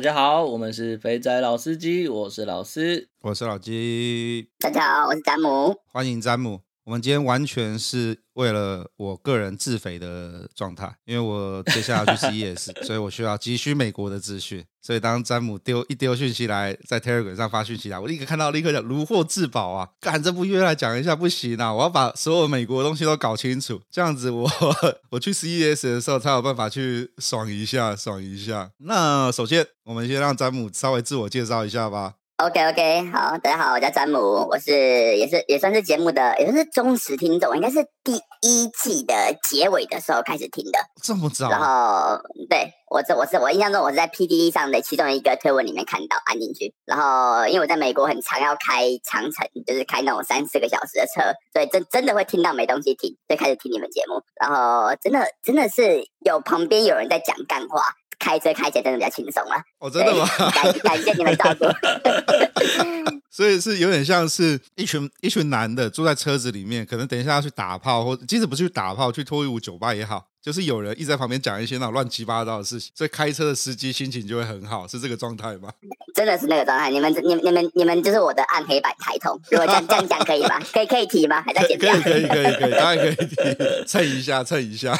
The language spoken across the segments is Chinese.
大家好，我们是肥仔老司机，我是老司，我是老鸡。大家好，我是詹姆，欢迎詹姆。我们今天完全是为了我个人自肥的状态，因为我接下来要去 CES，所以我需要急需美国的资讯。所以当詹姆丢一丢讯息来，在 Telegram 上发讯息来，我立刻看到，立刻讲如获至宝啊！赶这不约来讲一下不行啊！我要把所有美国的东西都搞清楚，这样子我 我去 CES 的时候才有办法去爽一下，爽一下。那首先，我们先让詹姆稍微自我介绍一下吧。OK OK，好，大家好，我叫詹姆，我是也是也算是节目的，也算是忠实听众，应该是第一季的结尾的时候开始听的，这么早？然后对我这我是我印象中我是在 PDD 上的其中一个推文里面看到按进去，然后因为我在美国很常要开长城，就是开那种三四个小时的车，所以真真的会听到没东西听，所以开始听你们节目，然后真的真的是有旁边有人在讲干话。开车开起来真的比较轻松啊。哦，真的吗？感感谢你们照顾。所以是有点像是一群一群男的坐在车子里面，可能等一下要去打炮，或即使不去打炮，去脱衣舞酒吧也好。就是有人一直在旁边讲一些那种乱七八糟的事情，所以开车的司机心情就会很好，是这个状态吗？真的是那个状态。你们、你们、你们、你们就是我的暗黑版台通。如果这样这样讲可以吗？可以可以提吗？还在剪掉？可以可以可以可以，当然可以提，蹭一下蹭一下。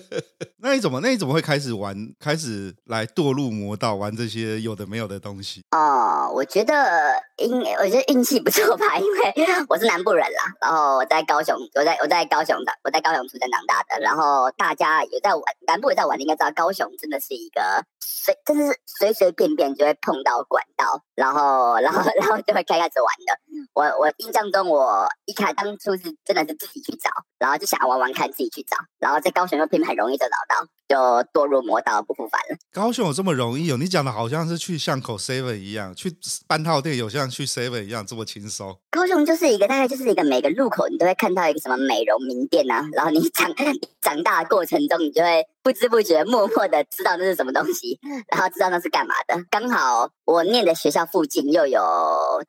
那你怎么那你怎么会开始玩，开始来堕入魔道，玩这些有的没有的东西？哦，我觉得应我觉得运气不错吧，因为我是南部人啦，然后我在高雄，我在我在高雄的，我在高雄出生长大的，然后大。家有在玩，南部有在玩，你应该知道高雄真的是一个随，真的是随随便便就会碰到管道，然后，然后，然后就会开开始玩的。我我印象中，我一开当初是真的是自己去找，然后就想要玩玩看，自己去找，然后在高雄又偏很容易就找到。就堕入魔道不复返了。高雄有这么容易哦？你讲的好像是去巷口 Seven 一样，去半套店有像去 Seven 一样这么轻松。高雄就是一个大概就是一个每个路口你都会看到一个什么美容名店啊，然后你长 长大的过程中，你就会不知不觉默默的知道那是什么东西，然后知道那是干嘛的。刚好我念的学校附近又有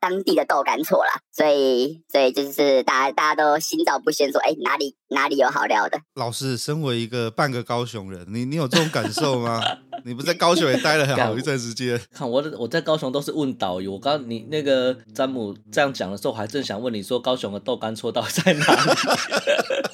当地的豆干厝啦，所以所以就是大家大家都心照不宣说，哎，哪里哪里有好料的。老师，身为一个半个高雄人。你你有这种感受吗？你不在高雄也待了很好一段时间。看我我在高雄都是问导游。我刚你那个詹姆这样讲的时候，我还正想问你说高雄的豆干错到底在哪里？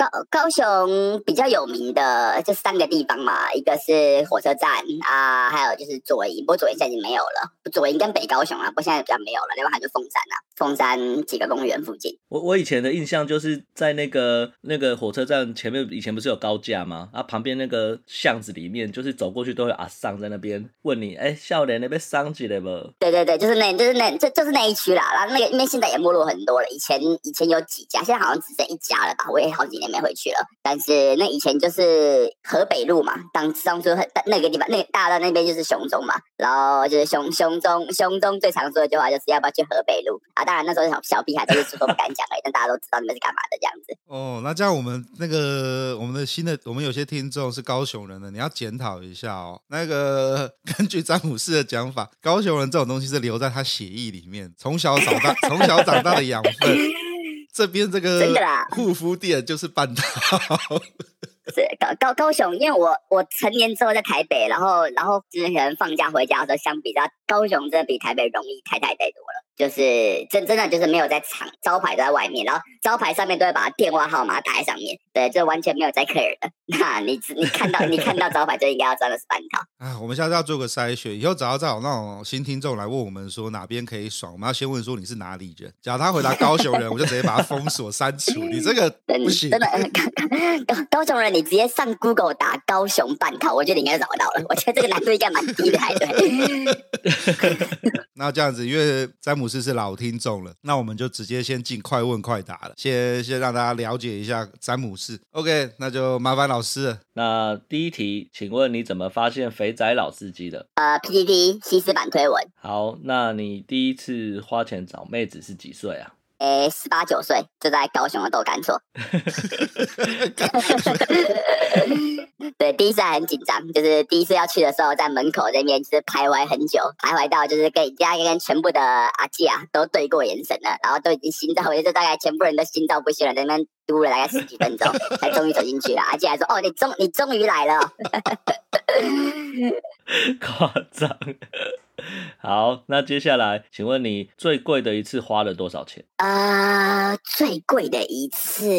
高高雄比较有名的就三个地方嘛，一个是火车站啊，还有就是左营，不过左营现在已经没有了。左营跟北高雄啊，不过现在比较没有了。另外还有凤山啊，凤山几个公园附近。我我以前的印象就是在那个那个火车站前面，以前不是有高架吗？啊，旁边那个巷子里面，就是走过去都会阿桑在那边问你，哎、欸，少年那边桑几了不？对对对，就是那，就是那，就就是那一区啦。然后那个因为现在也没落很多了，以前以前有几家，现在好像只剩一家了吧？我也好几年。没回去了，但是那以前就是河北路嘛，当当初很那个地方，那大到那边就是雄中嘛，然后就是雄雄中雄中最常说的一句话就是要不要去河北路啊？当然那时候小小屁孩都是说都不敢讲而已，但大家都知道你们是干嘛的这样子。哦，那这样我们那个我们的新的我们有些听众是高雄人的，你要检讨一下哦。那个根据詹姆士的讲法，高雄人这种东西是留在他血液里面，从小长大从小长大的养分。这边这个真的啦护肤店就是半岛，是高高高雄，因为我我成年之后在台北，然后然后之前放假回家的时候，相比较高雄真的比台北容易太太太多了。就是真真的就是没有在厂，招牌都在外面，然后招牌上面都会把电话号码打在上面，对，就完全没有在 care 的。那你你看到你看到招牌就应该要知道是半套。啊，我们下次要做个筛选，以后只要再有那种新听众来问我们说哪边可以爽，我们要先问说你是哪里人，假如他回答高雄人，我就直接把他封锁删除。你这个 不行，真的 高高雄人，你直接上 Google 打高雄半套，我觉得你应该找得到了。我觉得这个难度应该蛮低的，还对。那这样子，因为詹姆。这是老听众了，那我们就直接先进快问快答了，先先让大家了解一下詹姆斯。OK，那就麻烦老师了。那第一题，请问你怎么发现肥仔老司机的？呃，PPT 西施版推文。好，那你第一次花钱找妹子是几岁啊？诶十八九岁就在高雄的豆干厝。对，第一次还很紧张，就是第一次要去的时候，在门口那边就是徘徊很久，徘徊到就是跟家跟全部的阿姐啊都对过眼神了，然后都已经心照，我觉得大概全部人都心照不宣了，在那边嘟了大概十几分钟，才终于走进去了。阿姐还说：“哦，你终你终于来了。”夸张。好，那接下来，请问你最贵的一次花了多少钱？呃，最贵的一次，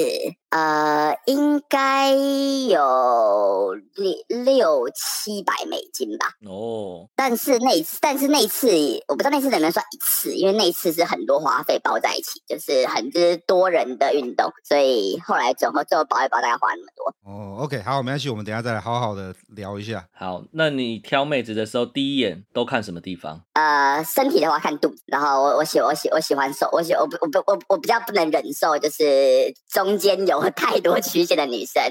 呃，应该有六六七百美金吧。哦，但是那次，但是那次，我不知道那次能不能算一次，因为那次是很多花费包在一起，就是很就是多人的运动，所以后来总和最后包一包大概花那么多。哦，OK，好，没关系，我们等一下再来好好的聊一下。好，那你挑妹子的时候，第一眼都看什么地方？呃，身体的话看肚子，然后我我喜我喜我喜欢瘦，我喜我不我不我我比较不能忍受就是中间有太多曲线的女生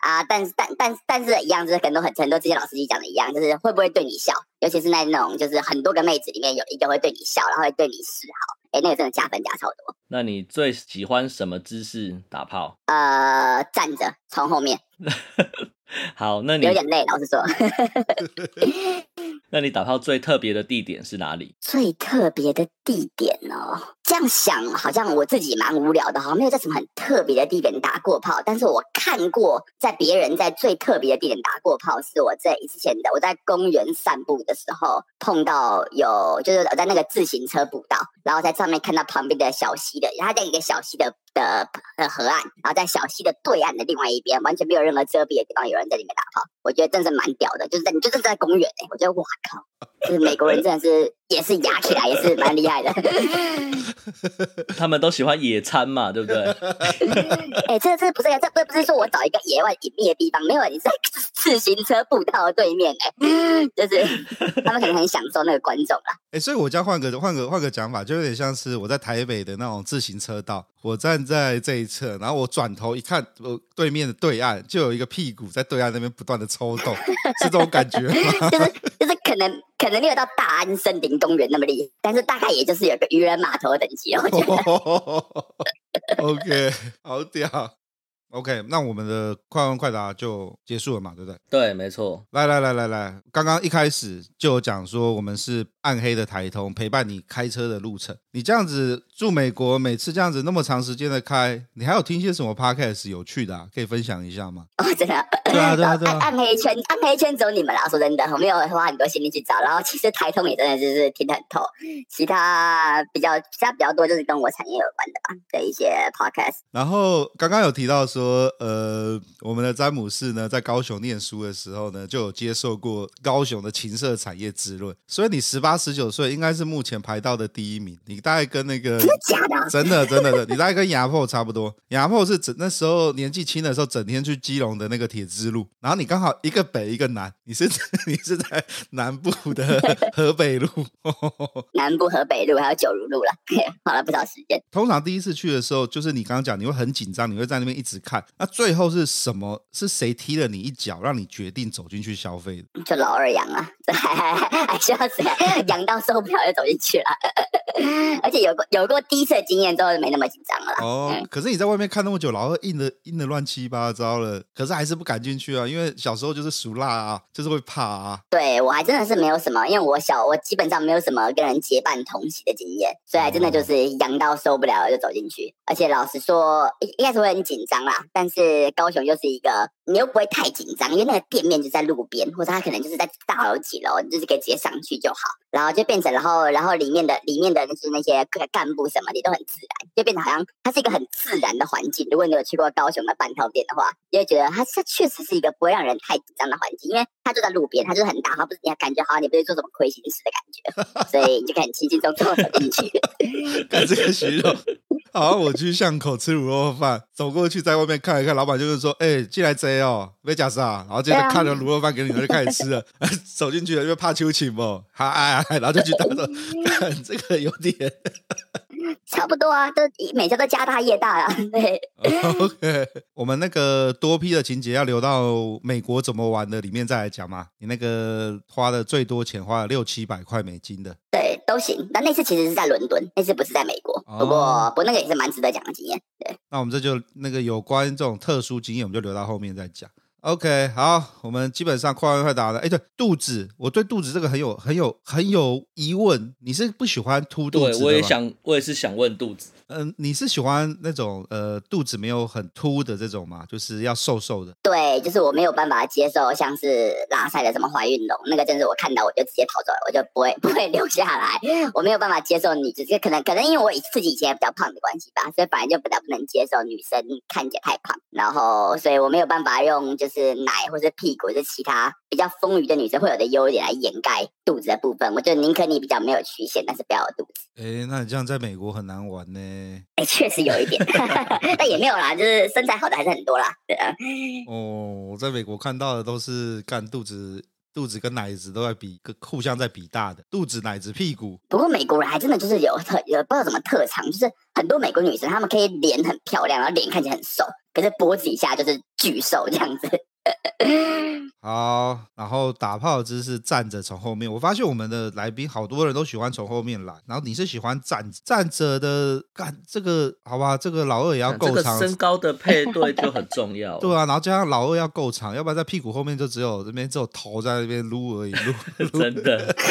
啊、呃，但是但但但是一样，就是很多很很多之前老师讲的一样，就是会不会对你笑，尤其是在那种就是很多个妹子里面有一个会对你笑，然后会对你示好，哎，那个真的加分加超多。那你最喜欢什么姿势打炮？呃，站着从后面。好，那你有点累，老实说。那你打炮最特别的地点是哪里？最特别的地点哦，这样想好像我自己蛮无聊的，好像没有在什么很特别的地点打过炮。但是我看过，在别人在最特别的地点打过炮，是我在之前的我在公园散步的时候碰到有，就是我在那个自行车步道，然后在上面看到旁边的小溪的，它在一个小溪的的河岸，然后在小溪的对岸的另外一边，完全没有任何遮蔽的地方，有人在里面打炮。我觉得真是蛮屌的，就是在你就是在公园哎、我觉得哇靠，就是美国人真的是也是压起来也是蛮厉害的。他们都喜欢野餐嘛，对不对？哎、欸，这这不是这不不是说我找一个野外隐秘的地方，没有，你在 自行车步道的对面哎、欸，就是他们可能很享受那个观众啦。哎、欸，所以我将换个换个换个讲法，就有点像是我在台北的那种自行车道，我站在这一侧，然后我转头一看，我对面的对岸就有一个屁股在对岸那边不断的抽动，是这种感觉吗？就是可能可能没有到大安森林公园那么厉害，但是大概也就是有个渔人码头等级，我觉得。OK，好屌。OK，那我们的快问快答就结束了嘛，对不对？对，没错。来来来来来，刚刚一开始就有讲说我们是暗黑的台通，陪伴你开车的路程。你这样子住美国，每次这样子那么长时间的开，你还有听些什么 podcast 有趣的啊？可以分享一下吗？哦，真的。对啊对啊 对啊。暗黑圈，暗黑圈只有你们啦。说真的，我没有花很多心力去找。然后其实台通也真的就是听得很透，其他比较其他比较多就是跟我产业有关的吧的一些 podcast。然后刚刚有提到说。说呃，我们的詹姆士呢，在高雄念书的时候呢，就有接受过高雄的情色产业之论。所以你十八十九岁，应该是目前排到的第一名。你大概跟那个真的假的？真的真的的，你大概跟牙破差不多。牙破是整那时候年纪轻的时候，整天去基隆的那个铁之路，然后你刚好一个北一个南，你是 你是在南部的河北路，南部河北路还有九如路 了，花了不少时间。通常第一次去的时候，就是你刚刚讲，你会很紧张，你会在那边一直看。那最后是什么？是谁踢了你一脚，让你决定走进去消费的？就老二羊啊，这还还还还需要谁？养到受不了就走进去了。而且有过有过第一次的经验之后，就没那么紧张了。哦，嗯、可是你在外面看那么久，然后硬的硬的乱七八糟了，可是还是不敢进去啊，因为小时候就是熟辣啊，就是会怕啊。对，我还真的是没有什么，因为我小我基本上没有什么跟人结伴同行的经验，所以还真的就是痒到受不了了就走进去。而且老实说，应该是会很紧张啦，但是高雄就是一个。你又不会太紧张，因为那个店面就在路边，或者他可能就是在大楼几楼，你就是可以直接上去就好。然后就变成，然后然后里面的里面的那些那些各干部什么的都很自然，就变得好像它是一个很自然的环境。如果你有去过高雄的半套店的话，你会觉得它它确实是一个不会让人太紧张的环境，因为它就在路边，它就是很大，它不是你感觉好像你不会做什么亏心事的感觉，所以你就可以很轻轻松松走进去。看这个形容。好，我去巷口吃卤肉饭，走过去在外面看一看，老板就是说：“哎、欸，进来贼哦，没假啥。”然后接着看了卤肉饭给你，就开始吃了。走进去了，因为怕秋情嘛，哎哎哎，然后就去打说：“ 这个有点。” 差不多啊，都每家都家大业大啊。对，OK，我们那个多批的情节要留到美国怎么玩的里面再来讲嘛。你那个花的最多钱，花了六七百块美金的。对。都行。但那次其实是在伦敦，那次不是在美国。哦、不过，不过那个也是蛮值得讲的经验。对，那我们这就那个有关这种特殊经验，我们就留到后面再讲。OK，好，我们基本上快问快答了。哎，对，肚子，我对肚子这个很有、很有、很有疑问。你是不喜欢凸肚子吗？对，我也想，我也是想问肚子。嗯、呃，你是喜欢那种呃肚子没有很凸的这种吗？就是要瘦瘦的。对，就是我没有办法接受像是拉塞的什么怀孕龙，那个真是我看到我就直接逃走了，我就不会 不会留下来。我没有办法接受你，只是可能可能因为我自己以前也比较胖的关系吧，所以反正就比较不能接受女生看起来太胖，然后所以我没有办法用就是奶或者屁股或者其他比较丰腴的女生会有的优点来掩盖肚子的部分。我就宁可你比较没有曲线，但是不要有肚子。哎，那你这样在美国很难玩呢。哎，确实有一点，但也没有啦，就是身材好的还是很多啦。对啊。哦，我在美国看到的都是干肚子，肚子跟奶子都在比，互相在比大的肚子、奶子、屁股。不过美国人还真的就是有特有不知道什么特长，就是很多美国女生她们可以脸很漂亮，然后脸看起来很瘦，可是脖子以下就是巨瘦这样子。好，然后打炮的姿势站着从后面。我发现我们的来宾好多人都喜欢从后面来，然后你是喜欢站站着的，干这个好吧？这个老二也要够长，身高的配对就很重要。对啊，然后加上老二要够长，要不然在屁股后面就只有这边只有头在那边撸而已，撸 真的。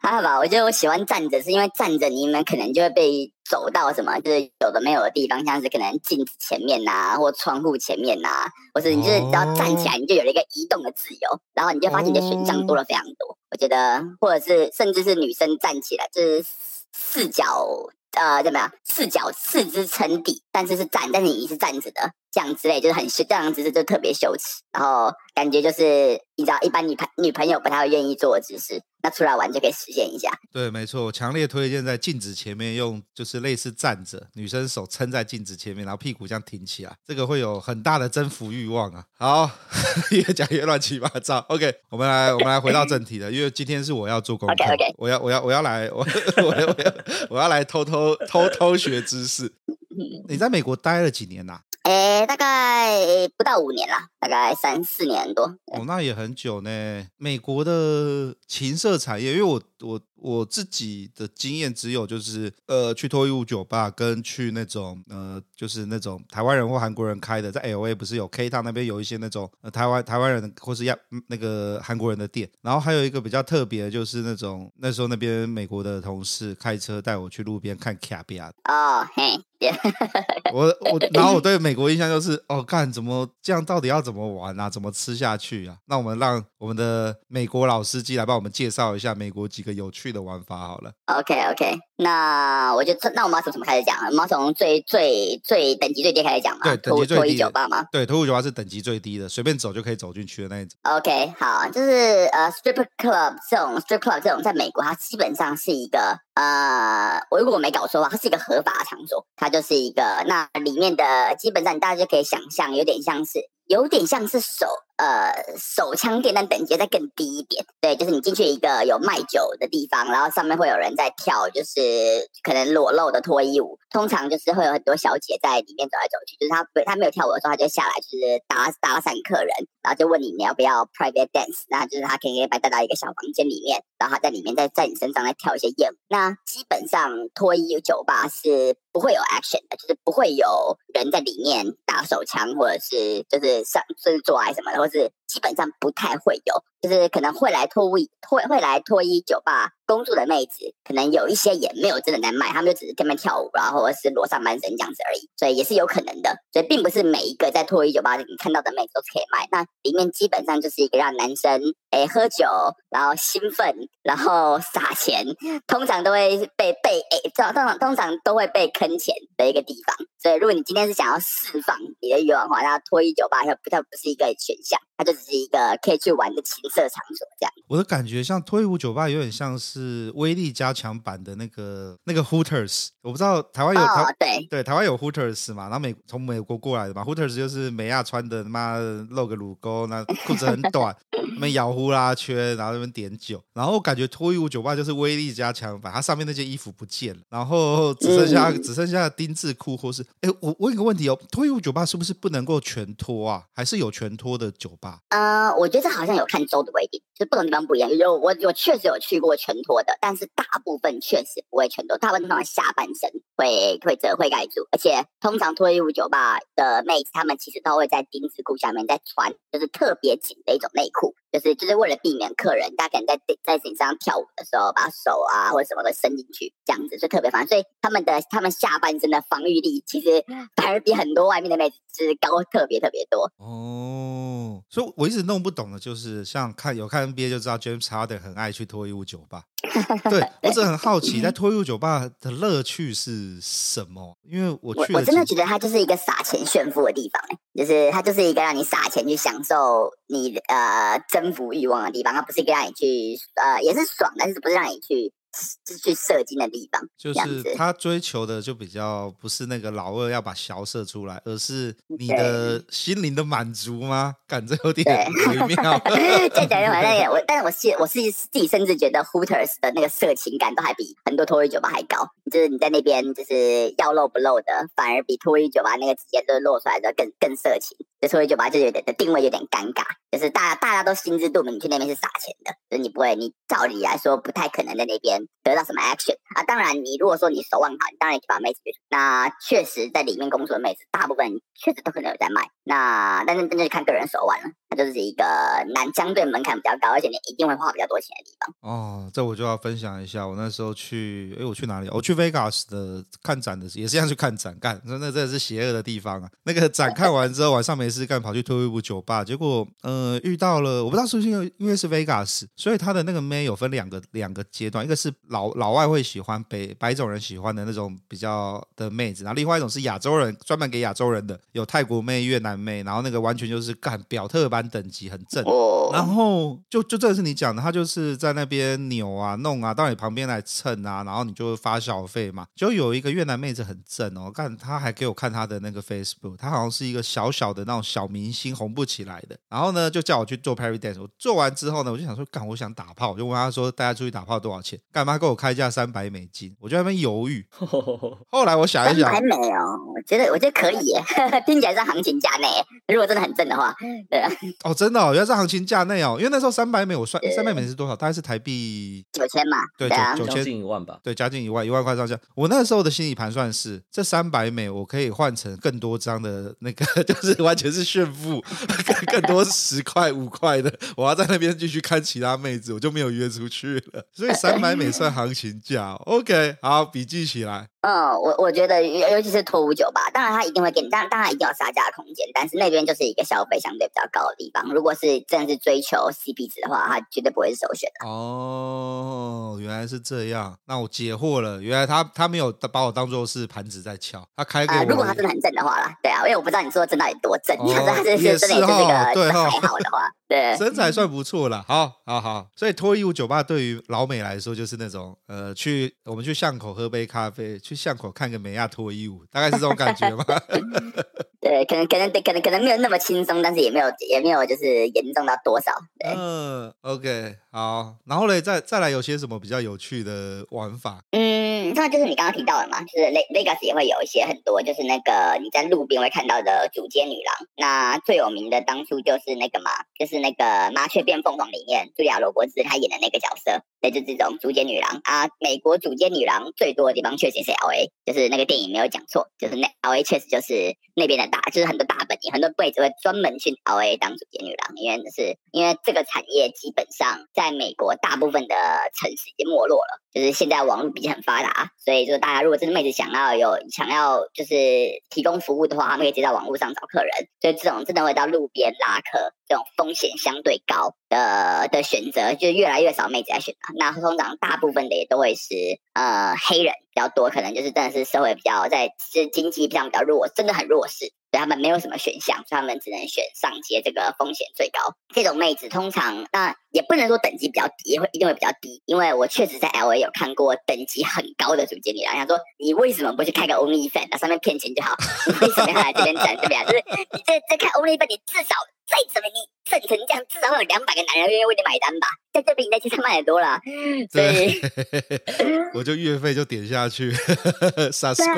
还好吧，我觉得我喜欢站着，是因为站着你们可能就会被。走到什么就是有的没有的地方，像是可能镜子前面呐、啊，或窗户前面呐、啊，或是你就是只要站起来，你就有了一个移动的自由，然后你就发现你的选项多了非常多。我觉得，或者是甚至是女生站起来，就是四脚呃怎么样，四脚四肢撑地，但是是站，但是你是站着的，这样之类就是很这样姿势就特别羞耻，然后感觉就是你知道一般女朋女朋友不太会愿意做的姿势。那出来玩就可以实现一下。对，没错，我强烈推荐在镜子前面用，就是类似站着，女生手撑在镜子前面，然后屁股这样挺起来，这个会有很大的征服欲望啊。好，越讲越乱七八糟。OK，我们来，我们来回到正题了，因为今天是我要做功课，okay, okay. 我要，我要，我要来，我，我要，我要，我要来偷偷偷偷学知识。你在美国待了几年呐、啊？诶，大概不到五年了，大概三四年多。哦，那也很久呢。美国的情色产业，因为我我我自己的经验只有就是呃去脱衣舞酒吧跟去那种呃就是那种台湾人或韩国人开的，在 LA 不是有 K Town 那边有一些那种呃台湾台湾人或是亚那个韩国人的店，然后还有一个比较特别的就是那种那时候那边美国的同事开车带我去路边看卡比亚。哦，嘿。我我然后我对美国印象就是哦，看怎么这样，到底要怎么玩啊？怎么吃下去啊？那我们让我们的美国老司机来帮我们介绍一下美国几个有趣的玩法好了。OK OK，那我就那我们要从什么开始讲？我们要从最最最等级最低开始讲嘛？对，等级最低脱衣酒吧吗？对，脱衣舞酒吧是等级最低的，随便走就可以走进去的那一种。OK，好，就是呃，strip club 这种 strip club 这种，在美国它基本上是一个呃，我如果我没搞错的话，它是一个合法的场所，它就是一个那里面的基本上大家就可以想象，有点像是。有点像是手呃手枪店，但等级再更低一点。对，就是你进去一个有卖酒的地方，然后上面会有人在跳，就是可能裸露的脱衣舞。通常就是会有很多小姐在里面走来走去，就是她不她没有跳舞的时候，她就下来就是搭搭讪客人，然后就问你你要不要 private dance，那就是她可以把你带到一个小房间里面，然后她在里面在在你身上再跳一些艳舞。那基本上脱衣酒吧是不会有 action 的，就是不会有人在里面打手枪或者是就是。上就是做爱什么的，或是基本上不太会有，就是可能会来脱衣会会来脱衣酒吧工作的妹子，可能有一些也没有真的在卖，他们就只是在那边跳舞，然后是裸上半身这样子而已，所以也是有可能的。所以并不是每一个在脱衣酒吧你看到的妹子都可以卖，那里面基本上就是一个让男生诶喝酒，然后兴奋，然后撒钱，通常都会被被诶，通常通常都会被坑钱的一个地方。所以如果你今天是想要释放你的欲望的话，那脱衣酒吧它不它不是一个选项，它就只是一个可以去玩的情色场所这样。我的感觉像脱衣舞酒吧有点像是。威力加强版的那个那个 Hooters，我不知道台湾有、oh, 台对对台湾有 Hooters 嘛？然后美从美国过来的嘛，Hooters 就是美亚穿的，他妈露个乳沟，那裤子很短，那边摇呼啦圈，然后那边点酒，然后感觉脱衣舞酒吧就是威力加强版，它上面那件衣服不见了，然后只剩下、嗯、只剩下丁字裤或是哎，我问一个问题哦，脱衣舞酒吧是不是不能够全脱啊？还是有全脱的酒吧？吧？呃，我觉得这好像有看州的规定，就是不同地方不一样。有我我确实有去过全脱的，但是大部分确实不会全脱，大部分通常下半身会会遮会盖住，而且通常脱衣舞酒吧的妹子，她们其实都会在丁字裤下面再穿，就是特别紧的一种内裤。就是就是为了避免客人，他可能在在身上跳舞的时候，把手啊或者什么都伸进去，这样子就特别烦。所以他们的他们下半身的防御力，其实反而比很多外面的妹子是高特别特别多。哦，所以我一直弄不懂的就是，像看有看 NBA 就知道 James Harden 很爱去脱衣舞酒吧。对，我只很好奇，在脱衣舞酒吧的乐趣是什么？因为我去我，我真的觉得它就是一个撒钱炫富的地方，就是它就是一个让你撒钱去享受你呃征服欲望的地方，它不是一个让你去呃也是爽，但是不是让你去。是去射精的地方，就是他追求的就比较不是那个老二要把小射出来，而是你的心灵的满足吗？感觉有点微妙。再讲一回那个，我但是我是我是自己甚至觉得 Hooters 的那个色情感都还比很多脱衣酒吧还高，就是你在那边就是要露不露的，反而比脱衣酒吧那个直接就露出来的更更色情。就脱衣酒吧就有点的定位有点尴尬，就是大家大家都心知肚明，你去那边是撒钱的，就是你不会，你照理来说不太可能在那边。得到什么 action 啊？当然，你如果说你手腕好，你当然可以把妹子约。那确实在里面工作的妹子，大部分确实都可能有在卖。那但是真的是看个人手腕了。它就是一个难，相对门槛比较高，而且你一定会花比较多钱的地方。哦，这我就要分享一下。我那时候去，哎，我去哪里？我去 Vegas 的看展的，也是一样去看展。干，那那真的是邪恶的地方啊！那个展看完之后，晚上没事干，跑去脱衣舞酒吧，结果呃遇到了，我不知道是不是因为因为是 Vegas，所以他的那个妹有分两个两个阶段，一个是。老老外会喜欢北白种人喜欢的那种比较的妹子，然后另外一种是亚洲人专门给亚洲人的，有泰国妹、越南妹，然后那个完全就是干表特班等级很正，然后就就这个是你讲的，他就是在那边扭啊弄啊，到你旁边来蹭啊，然后你就发小费嘛。就有一个越南妹子很正哦，干她还给我看她的那个 Facebook，她好像是一个小小的那种小明星，红不起来的。然后呢，就叫我去做 Perry Dance，我做完之后呢，我就想说干，我想打炮，我就问他说，大家出去打炮多少钱？干嘛？给我开价三百美金，我就在那边犹豫。后来我想一想，还美哦，我觉得我觉得可以耶，听起来是行情价内。如果真的很正的话，对啊。哦，真的哦，原来是行情价内哦，因为那时候三百美，我算三百美是多少？大概是台币九千嘛，对，对啊，九千近一万吧，对，加近一万，一万块上下。我那时候的心理盘算是，这三百美我可以换成更多张的那个，就是完全是炫富，更多十块五块的，我要在那边继续看其他妹子，我就没有约出去了。所以三百美算行情价，OK，好，笔记起来。嗯，我我觉得尤尤其是脱衣酒吧，当然他一定会给你，当然当然一定有杀价的空间，但是那边就是一个消费相对比较高的地方。如果是真的是追求 CP 值的话，他绝对不会是首选的。哦，原来是这样，那我解惑了，原来他他没有把我当做是盘子在敲，他开给我、呃。如果他真的很正的话啦，对啊，因为我不知道你说的正到底多正，你、哦、说 他是是真的也是这个对还好的话。对，身材算不错了，好，好，好。所以脱衣舞酒吧对于老美来说，就是那种呃，去我们去巷口喝杯咖啡，去巷口看个美亚脱衣舞，大概是这种感觉吗？对，可能可能可能可能没有那么轻松，但是也没有也没有就是严重到多少。嗯，OK，好。然后嘞，再再来有些什么比较有趣的玩法？嗯，那就是你刚刚提到的嘛，就是 Vegas 也会有一些很多，就是那个你在路边会看到的主街女郎。那最有名的当初就是那个嘛，就是那个《麻雀变凤凰》里面茱莉亚·罗伯茨她演的那个角色。对，就这种主街女郎啊，美国主街女郎最多的地方确实是 LA，就是那个电影没有讲错，就是那 LA 确实就是那边的大，就是很多大本营，很多妹子会专门去 LA 当主街女郎，因为是因为这个产业基本上在在美国大部分的城市已经没落了，就是现在网络比较很发达，所以说大家如果真的妹子想要有想要就是提供服务的话，他们可以直接在网络上找客人，所以这种真的会到路边拉客，这种风险相对高的的选择，就越来越少妹子来选了。那通常大部分的也都会是呃黑人比较多，可能就是真的是社会比较在是经济上比较弱，真的很弱势，他们没有什么选项，所以他们只能选上街这个风险最高这种妹子。通常那也不能说等级比较低，也会一定会比较低，因为我确实在 LA 有看过等级很高的主经理，然后他说你为什么不去开个 Only Fan，那上面骗钱就好？你为什么要来这边整这边？就是你在在开 Only Fan，你至少再怎么你剩成这样，至少会有两百个男人愿意为你买单吧？在这边你在街上卖的多了，所以 我就月费就点下去。对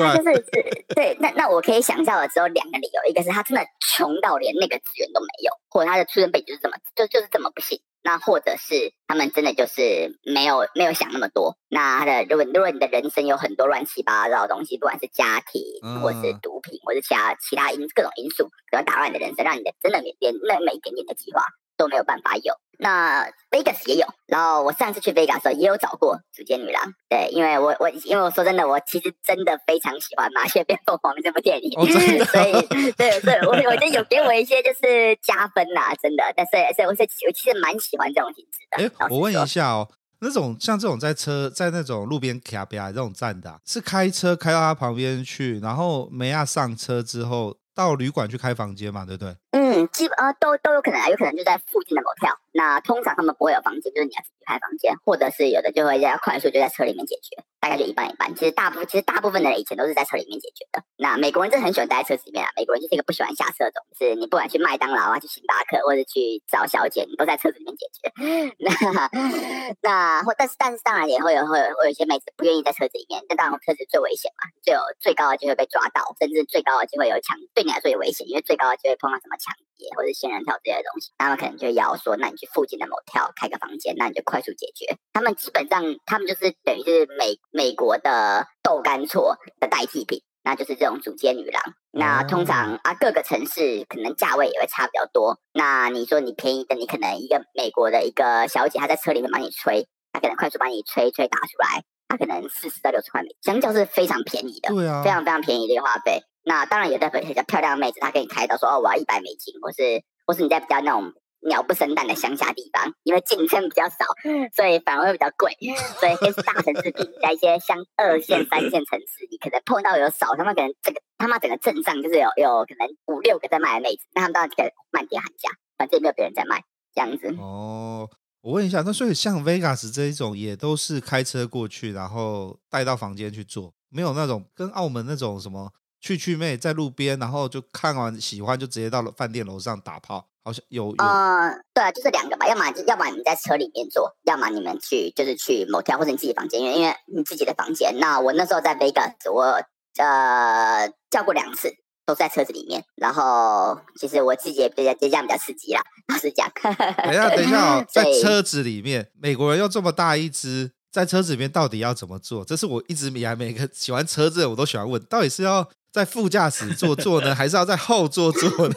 啊，就是是，对。那那我可以想象的只有两个理由，一个是他真的穷到连那个资源都没有，或者他的出生背景就是这么就就是这么不幸。那或者是他们真的就是没有没有想那么多。那他的如果如果你的人生有很多乱七八糟的东西，不管是家庭，或是毒品，或是其他其他因各种因素，可能打乱你的人生，让你的真的连那么一点点的计划都没有办法有。那 Vegas 也有，然后我上次去 Vegas 的时候也有找过主见女郎，对，因为我我因为我说真的，我其实真的非常喜欢《麻雀变凤凰》这部电影，哦、所以对对，我我觉得有给我一些就是加分呐、啊，真的，但是所以我是我其实蛮喜欢这种品质的。哎，我问一下哦，那种像这种在车在那种路边卡比亚这种站的、啊，是开车开到他旁边去，然后梅亚上车之后到旅馆去开房间嘛，对不对？嗯，基本啊都都有可能啊，有可能就在附近的 motel。那通常他们不会有房间，就是你要自己开房间，或者是有的就会要快速就在车里面解决，大概就一半一半。其实大部其实大部分的人以前都是在车里面解决的。那美国人真的很喜欢待在车子里面啊，美国人就是一个不喜欢下车的种，是你不管去麦当劳啊，去星巴克，或者去找小姐，你都在车子里面解决。那那或但是但是当然也会有会有会有一些妹子不愿意在车子里面，但当然车子最危险嘛，最有最高的机会被抓到，甚至最高的机会有抢，对你来说也危险，因为最高的机会碰到什么抢劫或者仙人跳这些东西，他们可能就要说，那你去附近的 motel 开个房间，那你就快速解决。他们基本上，他们就是等于是美美国的豆干错的代替品，那就是这种主街女郎。那通常啊，各个城市可能价位也会差比较多。那你说你便宜的，你可能一个美国的一个小姐，她在车里面帮你吹，她可能快速帮你吹吹打出来，她可能四十到六十块美，相较是非常便宜的，对啊，非常非常便宜的一个花费。那当然，有的比较漂亮的妹子，她可以开到说哦，我要一百美金，或是或是你在比较那种鸟不生蛋的乡下地方，因为竞争比较少，所以反而会比较贵。所以跟大城市比，在一些像二线、三线城市，你可能碰到有少，他们可能这个他妈整个镇上就是有有可能五六个在卖的妹子，那他们当然可以漫天喊价，反正也没有别人在卖这样子。哦，我问一下，那所以像 Vegas 这一种，也都是开车过去，然后带到房间去做，没有那种跟澳门那种什么？去去妹在路边，然后就看完喜欢就直接到了饭店楼上打炮，好像有有。呃，对啊，就是两个吧，要么要么你们在车里面做，要么你们去就是去 motel 或者你自己房间，因为因为你自己的房间。那我那时候在 Vegas，我呃叫过两次，都在车子里面。然后其实我自己也比较这样比较刺激啦，老实讲。等一下，等一下哦，在车子里面，美国人又这么大一只，在车子里面到底要怎么做？这是我一直以来每个喜欢车子的我都喜欢问，到底是要。在副驾驶座坐呢，还是要在后座坐呢？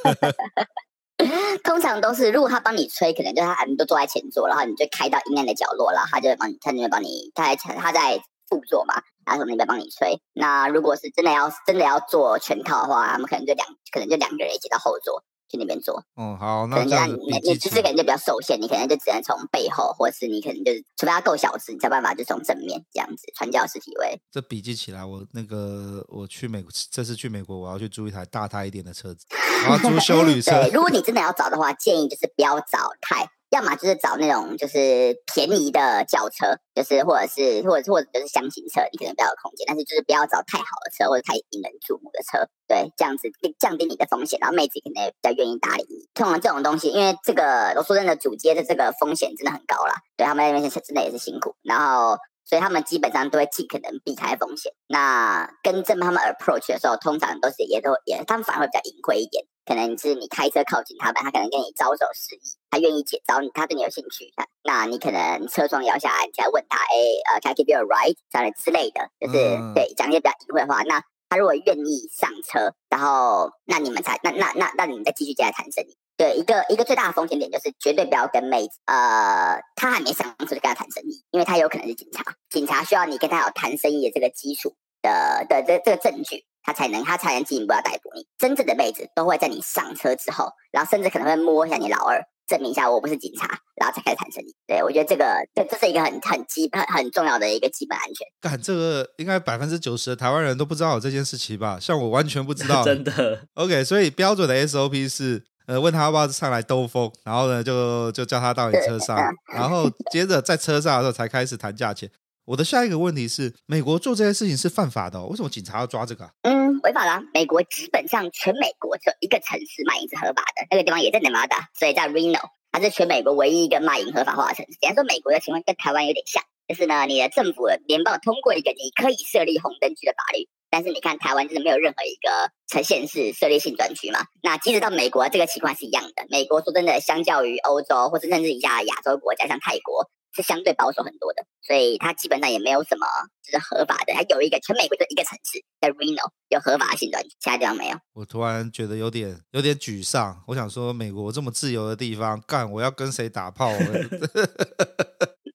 通常都是，如果他帮你吹，可能就他你都坐在前座，然后你就开到阴暗的角落，然后他就会帮你，他那边帮你，他在前他在副座嘛，然后那边帮你吹。那如果是真的要真的要做全套的话，他们可能就两，可能就两个人一起到后座。去那边做，哦，好，那这样你你其实可能就比较受限，你可能就只能从背后，或是你可能就是，除非它够小只，你才有办法就从正面这样子传教士体位。这笔记起来，我那个我去美国，这次去美国，我要去租一台大台一点的车子，我要租 修旅车。对，如果你真的要找的话，建议就是不要找太。要么就是找那种就是便宜的轿车，就是或者是或者或者就是厢型车，你可能比较有空间，但是就是不要找太好的车或者太引人注目的车，对，这样子降低你的风险，然后妹子可能也比较愿意搭理你。通常这种东西，因为这个罗素镇的，主街的这个风险真的很高啦，对他们那边是真的也是辛苦，然后所以他们基本上都会尽可能避开风险。那跟正他们 approach 的时候，通常都是也都也他们反而会比较隐晦一点。可能是你开车靠近他们，他可能跟你招手示意，他愿意解找你，他对你有兴趣，那那你可能车窗摇下来，你再问他，哎，呃，can I give you a ride？这样之类的，就是、嗯、对讲一些比较隐晦的话。那他如果愿意上车，然后那你们才那那那那你们再继续接下来谈生意。对，一个一个最大的风险点就是绝对不要跟妹子，呃，他还没上车就跟他谈生意，因为他有可能是警察，警察需要你跟他有谈生意的这个基础的的这这个证据。他才能，他才能进一步要逮捕你。真正的妹子都会在你上车之后，然后甚至可能会摸一下你老二，证明一下我不是警察，然后才开始谈生意。对，我觉得这个，这这是一个很很基本很重要的一个基本安全。干这个，应该百分之九十的台湾人都不知道有这件事情吧？像我完全不知道。真的。OK，所以标准的 SOP 是，呃，问他要不要上来兜风，然后呢，就就叫他到你车上，然后接着在车上的时候才开始谈价钱。我的下一个问题是，美国做这些事情是犯法的哦，为什么警察要抓这个？嗯，违法啦。美国基本上全美国只有一个城市卖淫是合法的，那个地方也在 Nevada，所以在 Reno，它是全美国唯一一个卖淫合法化的城市。简单说，美国的情况跟台湾有点像，就是呢，你的政府联邦通过一个你可以设立红灯区的法律，但是你看台湾就是没有任何一个城县市设立性专区嘛。那即使到美国，这个情况是一样的。美国说真的，相较于欧洲或者甚至一下亚洲国家，像泰国。是相对保守很多的，所以它基本上也没有什么就是合法的。它有一个全美国就一个城市在 Reno 有合法性专区，其他地方没有。我突然觉得有点有点沮丧。我想说，美国这么自由的地方，干我要跟谁打炮？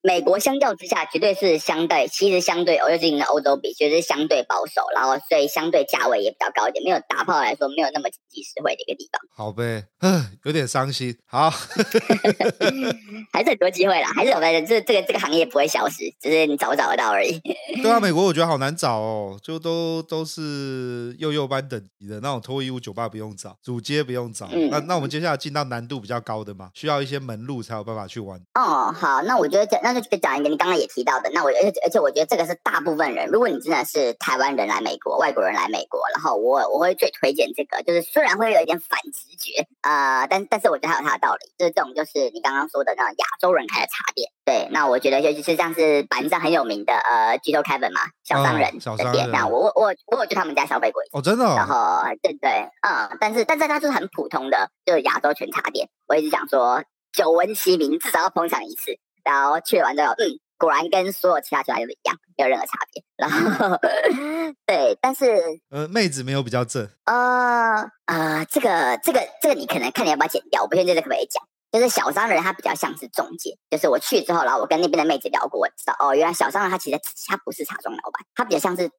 美国相较之下，绝对是相对，其实相对欧洲型的欧洲比，其实是相对保守，然后所以相对价位也比较高一点，没有打炮来说，没有那么经济实惠的一个地方。好呗，嗯，有点伤心。好，还是很多机会啦，还是有的，这这个这个行业不会消失，只是你找不找得到而已。对啊，美国我觉得好难找哦，就都都是幼幼班等级的那种脱衣舞酒吧不用找，主街不用找。嗯、那那我们接下来进到难度比较高的嘛，需要一些门路才有办法去玩。哦，好，那我觉得这那。就讲一个，你刚刚也提到的，那我而且而且我觉得这个是大部分人，如果你真的是台湾人来美国，外国人来美国，然后我我会最推荐这个，就是虽然会有一点反直觉，呃，但但是我觉得还有它的道理，就是这种就是你刚刚说的那种亚洲人开的茶店，对，那我觉得尤其是像是板上很有名的呃，Gito Kevin 嘛，小商人的店，那我我我我有去他们家消费过一次，哦，真的，然后对对，嗯，但是但是它就是很普通的，就是亚洲全茶店，我一直想说，久闻其名，至少要捧场一次，然后去完之后，嗯。果然跟所有其他酒吧都一样，没有任何差别。然后，对，但是呃，妹子没有比较正。呃呃，这个这个这个你可能看你要不要剪掉，我不确定这个可不可以讲。就是小商人他比较像是中介，就是我去之后，然后我跟那边的妹子聊过，我知道哦，原来小商人他其实他不是茶庄老板，他比较像是。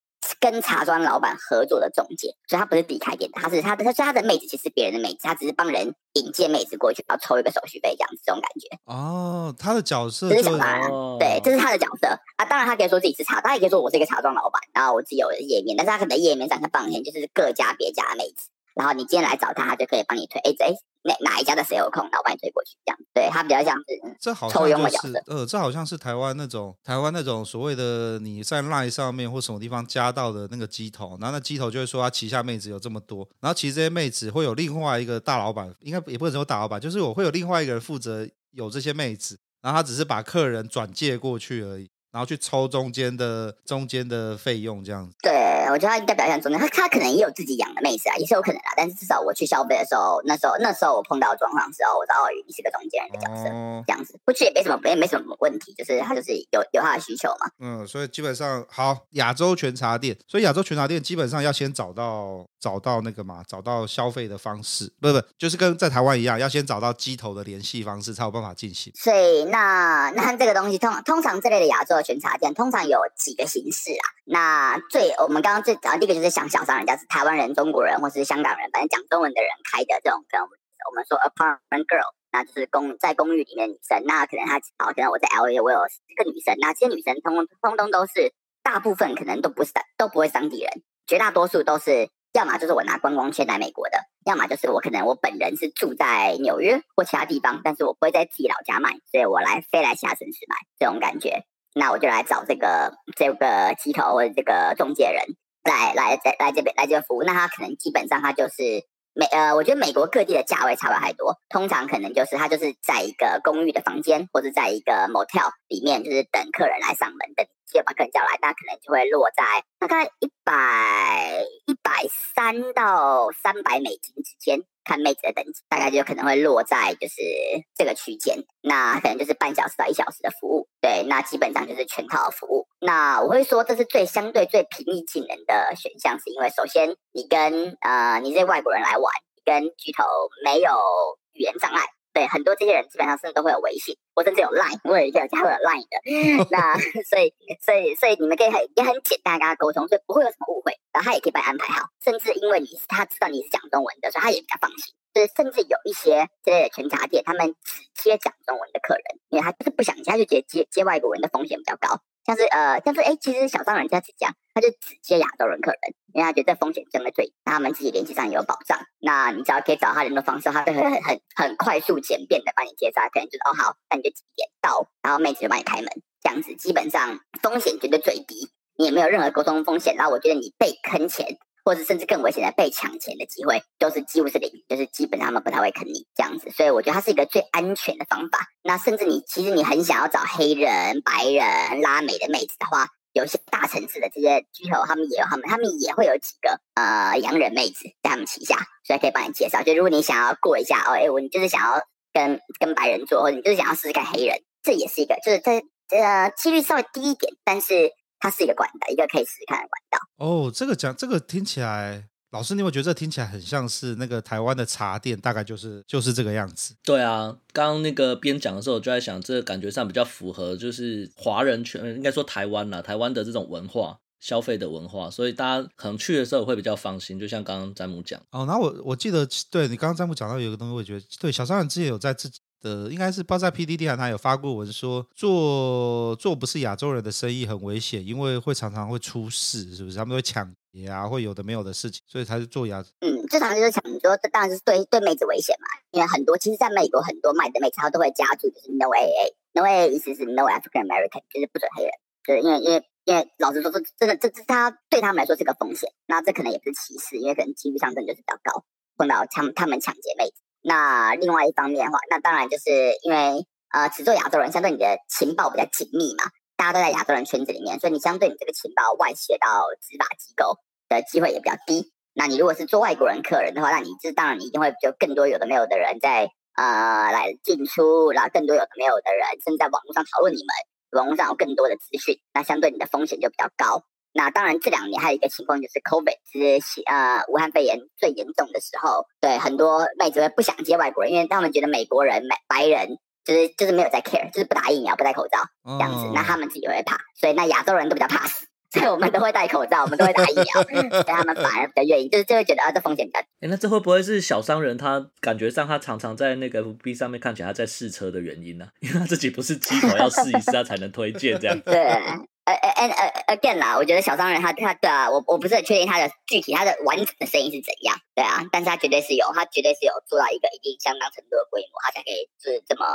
跟茶庄老板合作的中介，所以他不是自己开店的，他是他的，他说他的妹子其实是别人的妹子，他只是帮人引荐妹子过去，然后抽一个手续费这样子，这种感觉。哦，他的角色就是小商人，对，这是他的角色啊。当然，他可以说自己是茶，他也可以说我是一个茶庄老板，然后我自己有页面，但是他可能页面上他放的就是各家别家的妹子，然后你今天来找他，他就可以帮你推。哎，哎。哪哪一家的谁有空，然后帮你推过去，这样对他比较像是这好抽佣的角色。呃，这好像是台湾那种台湾那种所谓的你在 LINE 上面或什么地方加到的那个机头，然后那机头就会说他旗下妹子有这么多，然后其实这些妹子会有另外一个大老板，应该也不能说大老板，就是我会有另外一个人负责有这些妹子，然后他只是把客人转介过去而已。然后去抽中间的中间的费用，这样子。对，我觉得他应该表现中间，他他可能也有自己养的妹子啊，也是有可能啊。但是至少我去消费的时候，那时候那时候我碰到状况的时候，我知道哦，你是个中间人的角色，嗯、这样子不去也没什么，也没什么问题，就是他就是有有他的需求嘛。嗯，所以基本上好，亚洲全茶店，所以亚洲全茶店基本上要先找到找到那个嘛，找到消费的方式，不不，就是跟在台湾一样，要先找到机头的联系方式，才有办法进行。所以那那这个东西通通常这类的亚洲。的巡查店通常有几个形式啊？那最我们刚刚最早第一个就是想小商人家是台湾人、中国人或是香港人，反正讲中文的人开的这种，跟我们说 apartment girl，那就是公在公寓里面女生。那可能她好，可能我在 LA 我有这个女生，那这些女生通通通都是大部分可能都不是都不会当地人，绝大多数都是要么就是我拿观光签来美国的，要么就是我可能我本人是住在纽约或其他地方，但是我不会在自己老家买，所以我来飞来其他城市买这种感觉。那我就来找这个这个机头或者这个中介人来来来来这边来这边服务。那他可能基本上他就是美呃，我觉得美国各地的价位差不太多。通常可能就是他就是在一个公寓的房间，或者在一个 motel 里面，就是等客人来上门，等接把客人叫来，那可能就会落在大概一百一百三到三百美金之间。看妹子的等级，大概就可能会落在就是这个区间，那可能就是半小时到一小时的服务，对，那基本上就是全套服务。那我会说这是最相对最平易近人的选项，是因为首先你跟呃你这些外国人来玩，跟巨头没有语言障碍。对，很多这些人基本上甚至都会有微信，我甚至有 Line，我有一个加会有 Line 的。那 所以，所以，所以你们可以很也很简单跟他沟通，所以不会有什么误会。然后他也可以帮你安排好，甚至因为你他知道你是讲中文的，所以他也比较放心。就是甚至有一些这类的全茶店，他们只接讲中文的客人，因为他就是不想接，他就觉得接接外国人的风险比较高。像是呃，像是哎，其实小商人家是这样，他就只接亚洲人客人，因为他觉得风险真的最，那他们自己联系上也有保障。那你只要可以找他联络方式，他就会很很很快速简便的帮你介绍，可能就是哦好，那你就几点到，然后妹子就帮你开门，这样子基本上风险绝对最低，你也没有任何沟通风险。然后我觉得你被坑钱，或者甚至更危险的被抢钱的机会，都是几乎是零，就是基本上他们不太会坑你这样子。所以我觉得它是一个最安全的方法。那甚至你其实你很想要找黑人、白人、拉美的妹子的话，有一些大城市的这些巨头，他们也有他们，他们也会有几个呃洋人妹子在他们旗下，所以可以帮你介绍。就如果你想要过一下哦，哎，我你就是想要跟跟白人做，或者你就是想要试试看黑人，这也是一个，就是这呃几率稍微低一点，但是它是一个管道，一个可以试试看的管道。哦，这个讲这个听起来。老师，你有没觉得这听起来很像是那个台湾的茶店，大概就是就是这个样子。对啊，刚刚那个边讲的时候，我就在想，这个感觉上比较符合就是华人圈，应该说台湾啦，台湾的这种文化、消费的文化，所以大家可能去的时候会比较放心。就像刚刚詹姆讲，哦，然后我我记得，对你刚刚詹姆讲到有一个东西，我觉得对小商人之前有在自己。呃，应该是不知道在 PTT 还他有发过文说做做不是亚洲人的生意很危险，因为会常常会出事，是不是？他们会抢劫啊，会有的没有的事情，所以才是做亚。嗯，正常就是抢，说这当然是对对妹子危险嘛，因为很多其实在美国很多卖的妹子她都会加注就是 No AA，No AA 意思是 No African American，就是不准黑人，就是因为因为因为老实说这这个这这他对他们来说是个风险，那这可能也不是歧视，因为可能几率上真的就是比较高，碰到他们他们抢劫妹子。那另外一方面的话，那当然就是因为呃，只做亚洲人，相对你的情报比较紧密嘛，大家都在亚洲人圈子里面，所以你相对你这个情报外泄到执法机构的机会也比较低。那你如果是做外国人客人的话，那你这当然你一定会就更多有的没有的人在呃来进出，然后更多有的没有的人甚至在网络上讨论你们，网络上有更多的资讯，那相对你的风险就比较高。那当然，这两年还有一个情况就是 COVID，是呃武汉肺炎最严重的时候，对很多妹子会不想接外国人，因为他们觉得美国人、美白人就是就是没有在 care，就是不打疫苗、不戴口罩这样子，那他们自己会怕，所以那亚洲人都比较怕死。所以我们都会戴口罩，我们都会打疫苗，所以他们反而比较愿意，就是就会觉得啊，这风险比较那这会不会是小商人他感觉上他常常在那个 FB 上面看起来他在试车的原因呢、啊？因为他自己不是机头要试一试，他才能推荐这样。对。呃呃呃呃，again 啦，我觉得小商人他他对啊，我我不是很确定他的具体他的完整的生意是怎样，对啊，但是他绝对是有，他绝对是有做到一个一定相当程度的规模，他才可以就是这么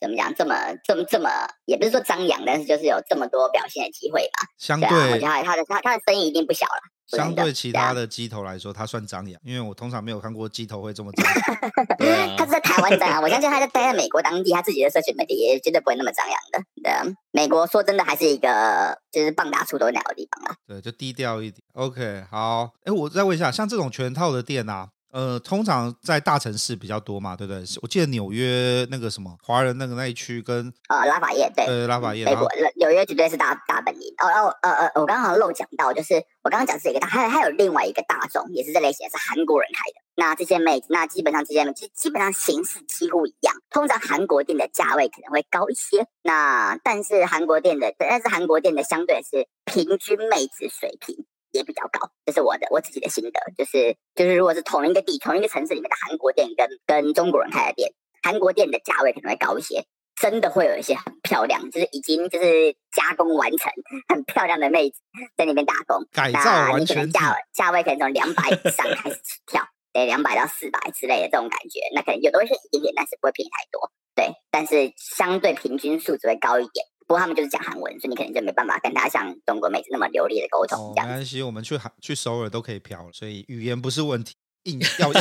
怎么讲，这么这么这么，也不是说张扬，但是就是有这么多表现的机会吧。相对，对啊，我觉得他他的他他的生意一定不小了。相对其他的鸡头来说，他算张扬，因为我通常没有看过鸡头会这么张扬。对啊，他是在台湾张扬，我相信他在待在美国当地，他自己的社群媒体也绝对不会那么张扬的。对啊，美国说真的还是一个就是棒打出头鸟的地方啊。对，就低调一点。OK，好，哎，我再问一下，像这种全套的店啊。呃，通常在大城市比较多嘛，对不对？我记得纽约那个什么华人那个那一区跟呃拉法叶对，呃拉法叶，美国纽约绝对是大大本营。哦哦呃呃，我刚刚好像漏讲到，就是我刚刚讲是一个大，还有还有另外一个大众，也是这类型的是韩国人开的。那这些妹子，那基本上这些妹子基本上形式几乎一样。通常韩国店的价位可能会高一些，那但是韩国店的，但是韩国店的相对是平均妹子水平。也比较高，这是我的我自己的心得，就是就是如果是同一个地、同一个城市里面的韩国店跟跟中国人开的店，韩国店的价位可能会高一些，真的会有一些很漂亮，就是已经就是加工完成很漂亮的妹子在那边打工，改造完全，价价位可能从两百以 上开始起跳，对，两百到四百之类的这种感觉，那可能有的会是一点点，但是不会便宜太多，对，但是相对平均数值会高一点。不过他们就是讲韩文，所以你可能就没办法跟他像中国妹子那么流利的沟通。这样、哦、没关系，我们去韩去首尔都可以嫖，所以语言不是问题。硬要要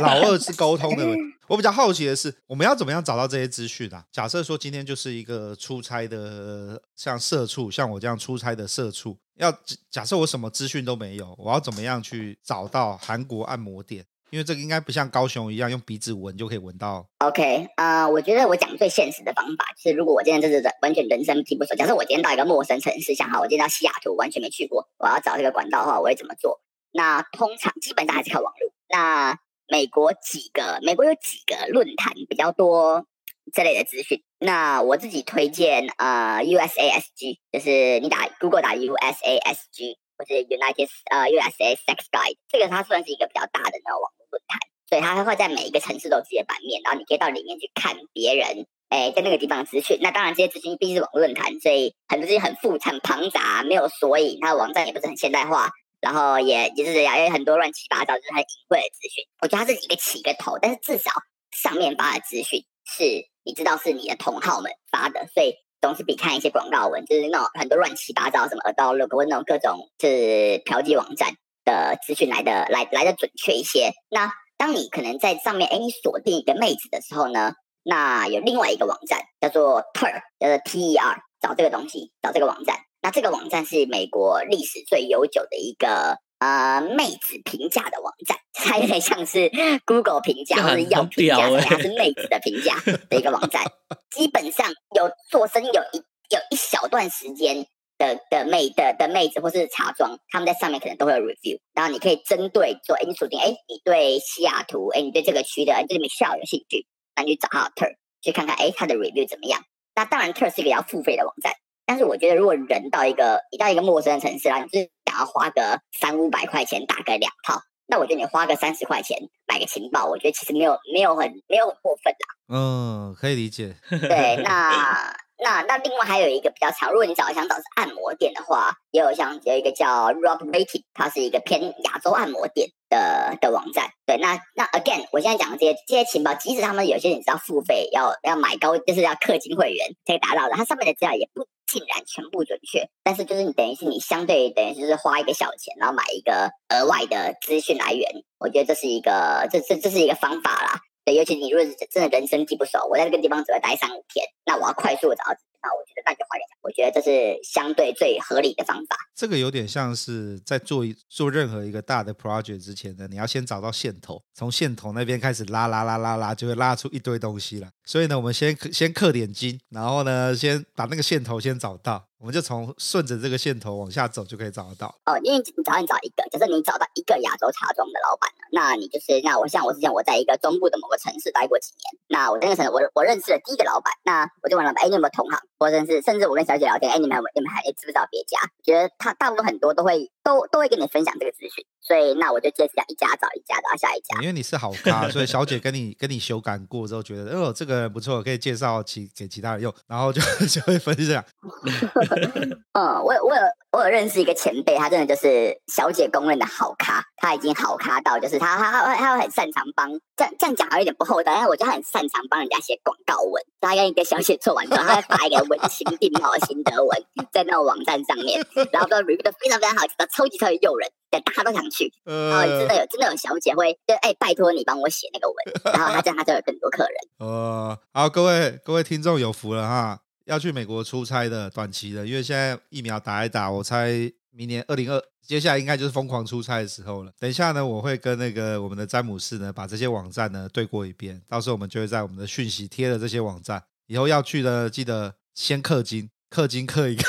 老二是沟通的问题。我比较好奇的是，我们要怎么样找到这些资讯啊？假设说今天就是一个出差的，像社畜，像我这样出差的社畜，要假设我什么资讯都没有，我要怎么样去找到韩国按摩店？因为这个应该不像高雄一样用鼻子闻就可以闻到。OK，呃，我觉得我讲最现实的方法，就是如果我今天这是完全人生地不熟，假设我今天到一个陌生城市，想好我今天到西雅图，完全没去过，我要找这个管道的话，我会怎么做？那通常基本上还是靠网络。那美国几个，美国有几个论坛比较多这类的资讯。那我自己推荐呃 USASG，就是你打 Google 打 USASG。或者 United 呃 USA Sex Guide，这个它算是一个比较大的那种网络论坛，所以它会在每一个城市都有自己的版面，然后你可以到里面去看别人哎在那个地方的资讯。那当然这些资讯毕竟是网络论坛，所以很多资讯很复杂、很庞杂，没有索引，它的网站也不是很现代化，然后也也是也有很多乱七八糟，就是很隐晦的资讯。我觉得它是一个起个头，但是至少上面发的资讯是你知道是你的同好们发的，所以。总是比看一些广告文，就是那种很多乱七八糟什么 adult look 或那种各种就是嫖妓网站的资讯来的来来的准确一些。那当你可能在上面，哎，你锁定一个妹子的时候呢，那有另外一个网站叫做 TER，叫做 T E R，找这个东西，找这个网站。那这个网站是美国历史最悠久的一个呃妹子评价的网站，它有点像是 Google 评价或者要评价，它是妹子的评价的一个网站。基本上有做生意有一有一小段时间的的妹的的妹子或是茶庄，他们在上面可能都会有 review，然后你可以针对说，哎，你锁定，哎，你对西雅图，哎，你对这个区的，对 Michelle 有兴趣，那你去找他的 Tur 去看看，哎，他的 review 怎么样？那当然，Tur 是一个要付费的网站。但是我觉得，如果人到一个一到一个陌生的城市啦，你就是想要花个三五百块钱打个两套，那我觉得你花个三十块钱买个情报，我觉得其实没有没有很没有很过分啦。嗯，可以理解。对，那。那那另外还有一个比较长，如果你找想找是按摩店的话，也有像有一个叫 Rob Rating，它是一个偏亚洲按摩店的的网站。对，那那 again，我现在讲的这些这些情报，即使他们有些人是要付费，要要买高，就是要氪金会员可以达到的，它上面的资料也不尽然全部准确。但是就是你等于是你相对等于是花一个小钱，然后买一个额外的资讯来源，我觉得这是一个这这这是一个方法啦。对，尤其你如果是真的人生地不熟，我在这个地方只会待三五天，那我要快速的找到，那我觉得那就花点钱。我觉得这是相对最合理的方法。这个有点像是在做一做任何一个大的 project 之前呢，你要先找到线头，从线头那边开始拉拉拉拉拉，就会拉出一堆东西来。所以呢，我们先先氪点金，然后呢，先把那个线头先找到。我们就从顺着这个线头往下走，就可以找得到。哦，因为你找你找一个，假设你找到一个亚洲茶庄的老板了，那你就是那我像我之前我在一个中部的某个城市待过几年，那我那个城市我我认识了第一个老板，那我就问老板，哎，你有没有同行？或者是甚至我跟小姐聊天，哎，你们你们还知不知道别家？觉得他大部分很多都会都都会跟你分享这个资讯，所以那我就接着讲一家找一家，然后下一家。因为你是好咖，所以小姐 跟你跟你修改过之后，觉得哦这个人不错，可以介绍其给其他人用，然后就 就会分享。嗯。我有我有我有认识一个前辈，他真的就是小姐公认的好咖，他已经好咖到就是他他他他会很擅长帮这样这样讲还有点不厚道，但是我觉得他很擅长帮人家写广告文。他跟一个小姐做完之后，他会发一个文情并茂的心得文在那个网站上面，然后都 review 的非常非常好，超级超级诱人，对，大家都想去。然后真的有真的有小姐会就哎拜托你帮我写那个文，然后他这样他就有更多客人。哦，好，各位各位听众有福了哈。要去美国出差的短期的，因为现在疫苗打一打，我猜明年二零二，接下来应该就是疯狂出差的时候了。等一下呢，我会跟那个我们的詹姆士呢，把这些网站呢对过一遍，到时候我们就会在我们的讯息贴了这些网站，以后要去的记得先氪金，氪金氪一个。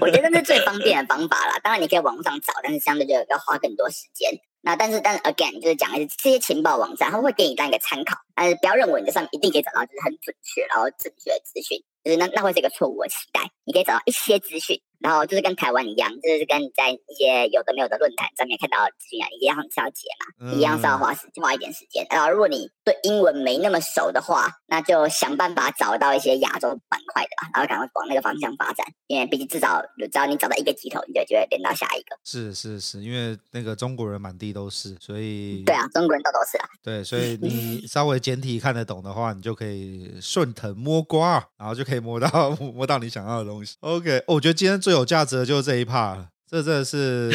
我觉得那是最方便的方法啦，当然你可以网上找，但是相对就要花更多时间。那但是但是 again 就是讲的是这些情报网站，他会给你当一个参考，但是不要认为你在上面一定可以找到就是很准确然后准确的资讯，就是那那会是一个错误的期待。你可以找到一些资讯。然后就是跟台湾一样，就是跟你在一些有的没有的论坛上面看到的资讯一样，是要解嘛，一样是要花时花一点时间。然后如果你对英文没那么熟的话，那就想办法找到一些亚洲板块的吧，然后赶快往那个方向发展。因为毕竟至少只要你找到一个机头，你就就会连到下一个。是是是，因为那个中国人满地都是，所以对啊，中国人都都是啊。对，所以你稍微简体看得懂的话，你就可以顺藤摸瓜，然后就可以摸到摸到你想要的东西。OK，我觉得今天最。有价值的就是这一 part，这真的是，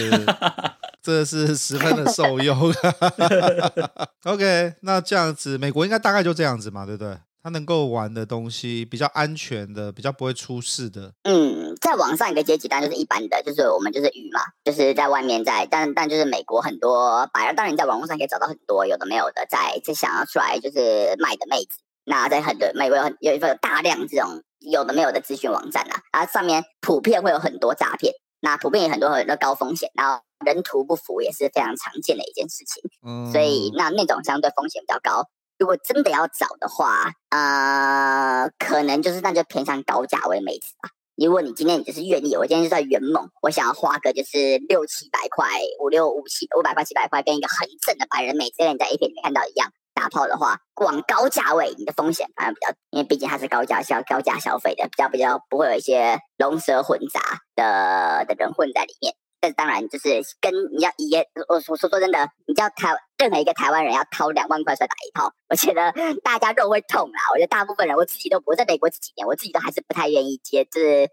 这是十分的受用。OK，那这样子，美国应该大概就这样子嘛，对不对？他能够玩的东西比较安全的，比较不会出事的。嗯，在网上一个阶级单就是一般的，就是我们就是鱼嘛，就是在外面在，但但就是美国很多白人，当然你在网络上可以找到很多有的没有的，在在想要出来就是卖的妹子。那在很多美国有很有一份大量这种。有的没有的资讯网站啊，啊上面普遍会有很多诈骗，那普遍有很多很多高风险，然后人图不符也是非常常见的一件事情。嗯，所以那那种相对风险比较高。如果真的要找的话，呃，可能就是那就偏向高价位妹子吧。如果你今天你就是愿意，我今天就在圆梦，我想要花个就是六七百块，五六五七五百块七百块，跟一个很正的白人妹子，跟你在 A 片里面看到一样。打炮的话，往高价位，你的风险反而比较，因为毕竟它是高价消高价消费的，比较比较不会有一些龙蛇混杂的的人混在里面。但是当然就是跟你要也，我我说说真的，你叫台任何一个台湾人要掏两万块出来打一炮，我觉得大家肉会痛啦。我觉得大部分人，我自己都我在美国这几年，我自己都还是不太愿意接，就是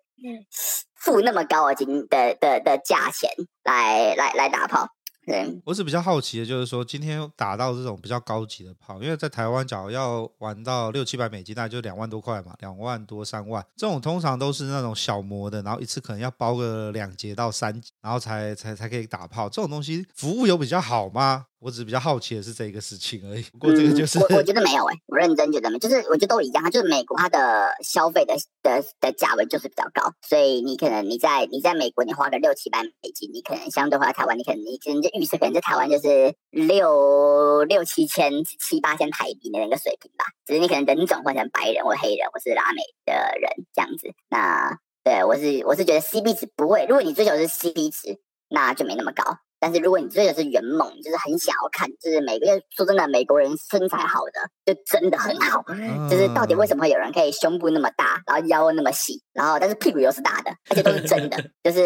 付那么高的金的的的价钱来来来打炮。对我是比较好奇的，就是说今天打到这种比较高级的炮，因为在台湾，假如要玩到六七百美金，大概就两万多块嘛，两万多三万，这种通常都是那种小模的，然后一次可能要包个两节到三节，然后才才才可以打炮。这种东西服务有比较好吗？我只是比较好奇的是这个事情而已。不过这个就是、嗯、我我觉得没有哎、欸，我认真觉得没，就是我觉得都一样。就是美国它的消费的的的价位就是比较高，所以你可能你在你在美国你花个六七百美金，你可能相对回来台湾，你可能你可能就预设可能在台湾就是六六七千七八千台币的那个水平吧。只是你可能人种换成白人或黑人或是拉美的人这样子。那对我是我是觉得 CP 值不会，如果你追求的是 CP 值，那就没那么高。但是如果你追的是圆梦，就是很想要看，就是每个月说真的，美国人身材好的就真的很好。就是到底为什么会有人可以胸部那么大，然后腰那么细，然后但是屁股又是大的，而且都是真的，就是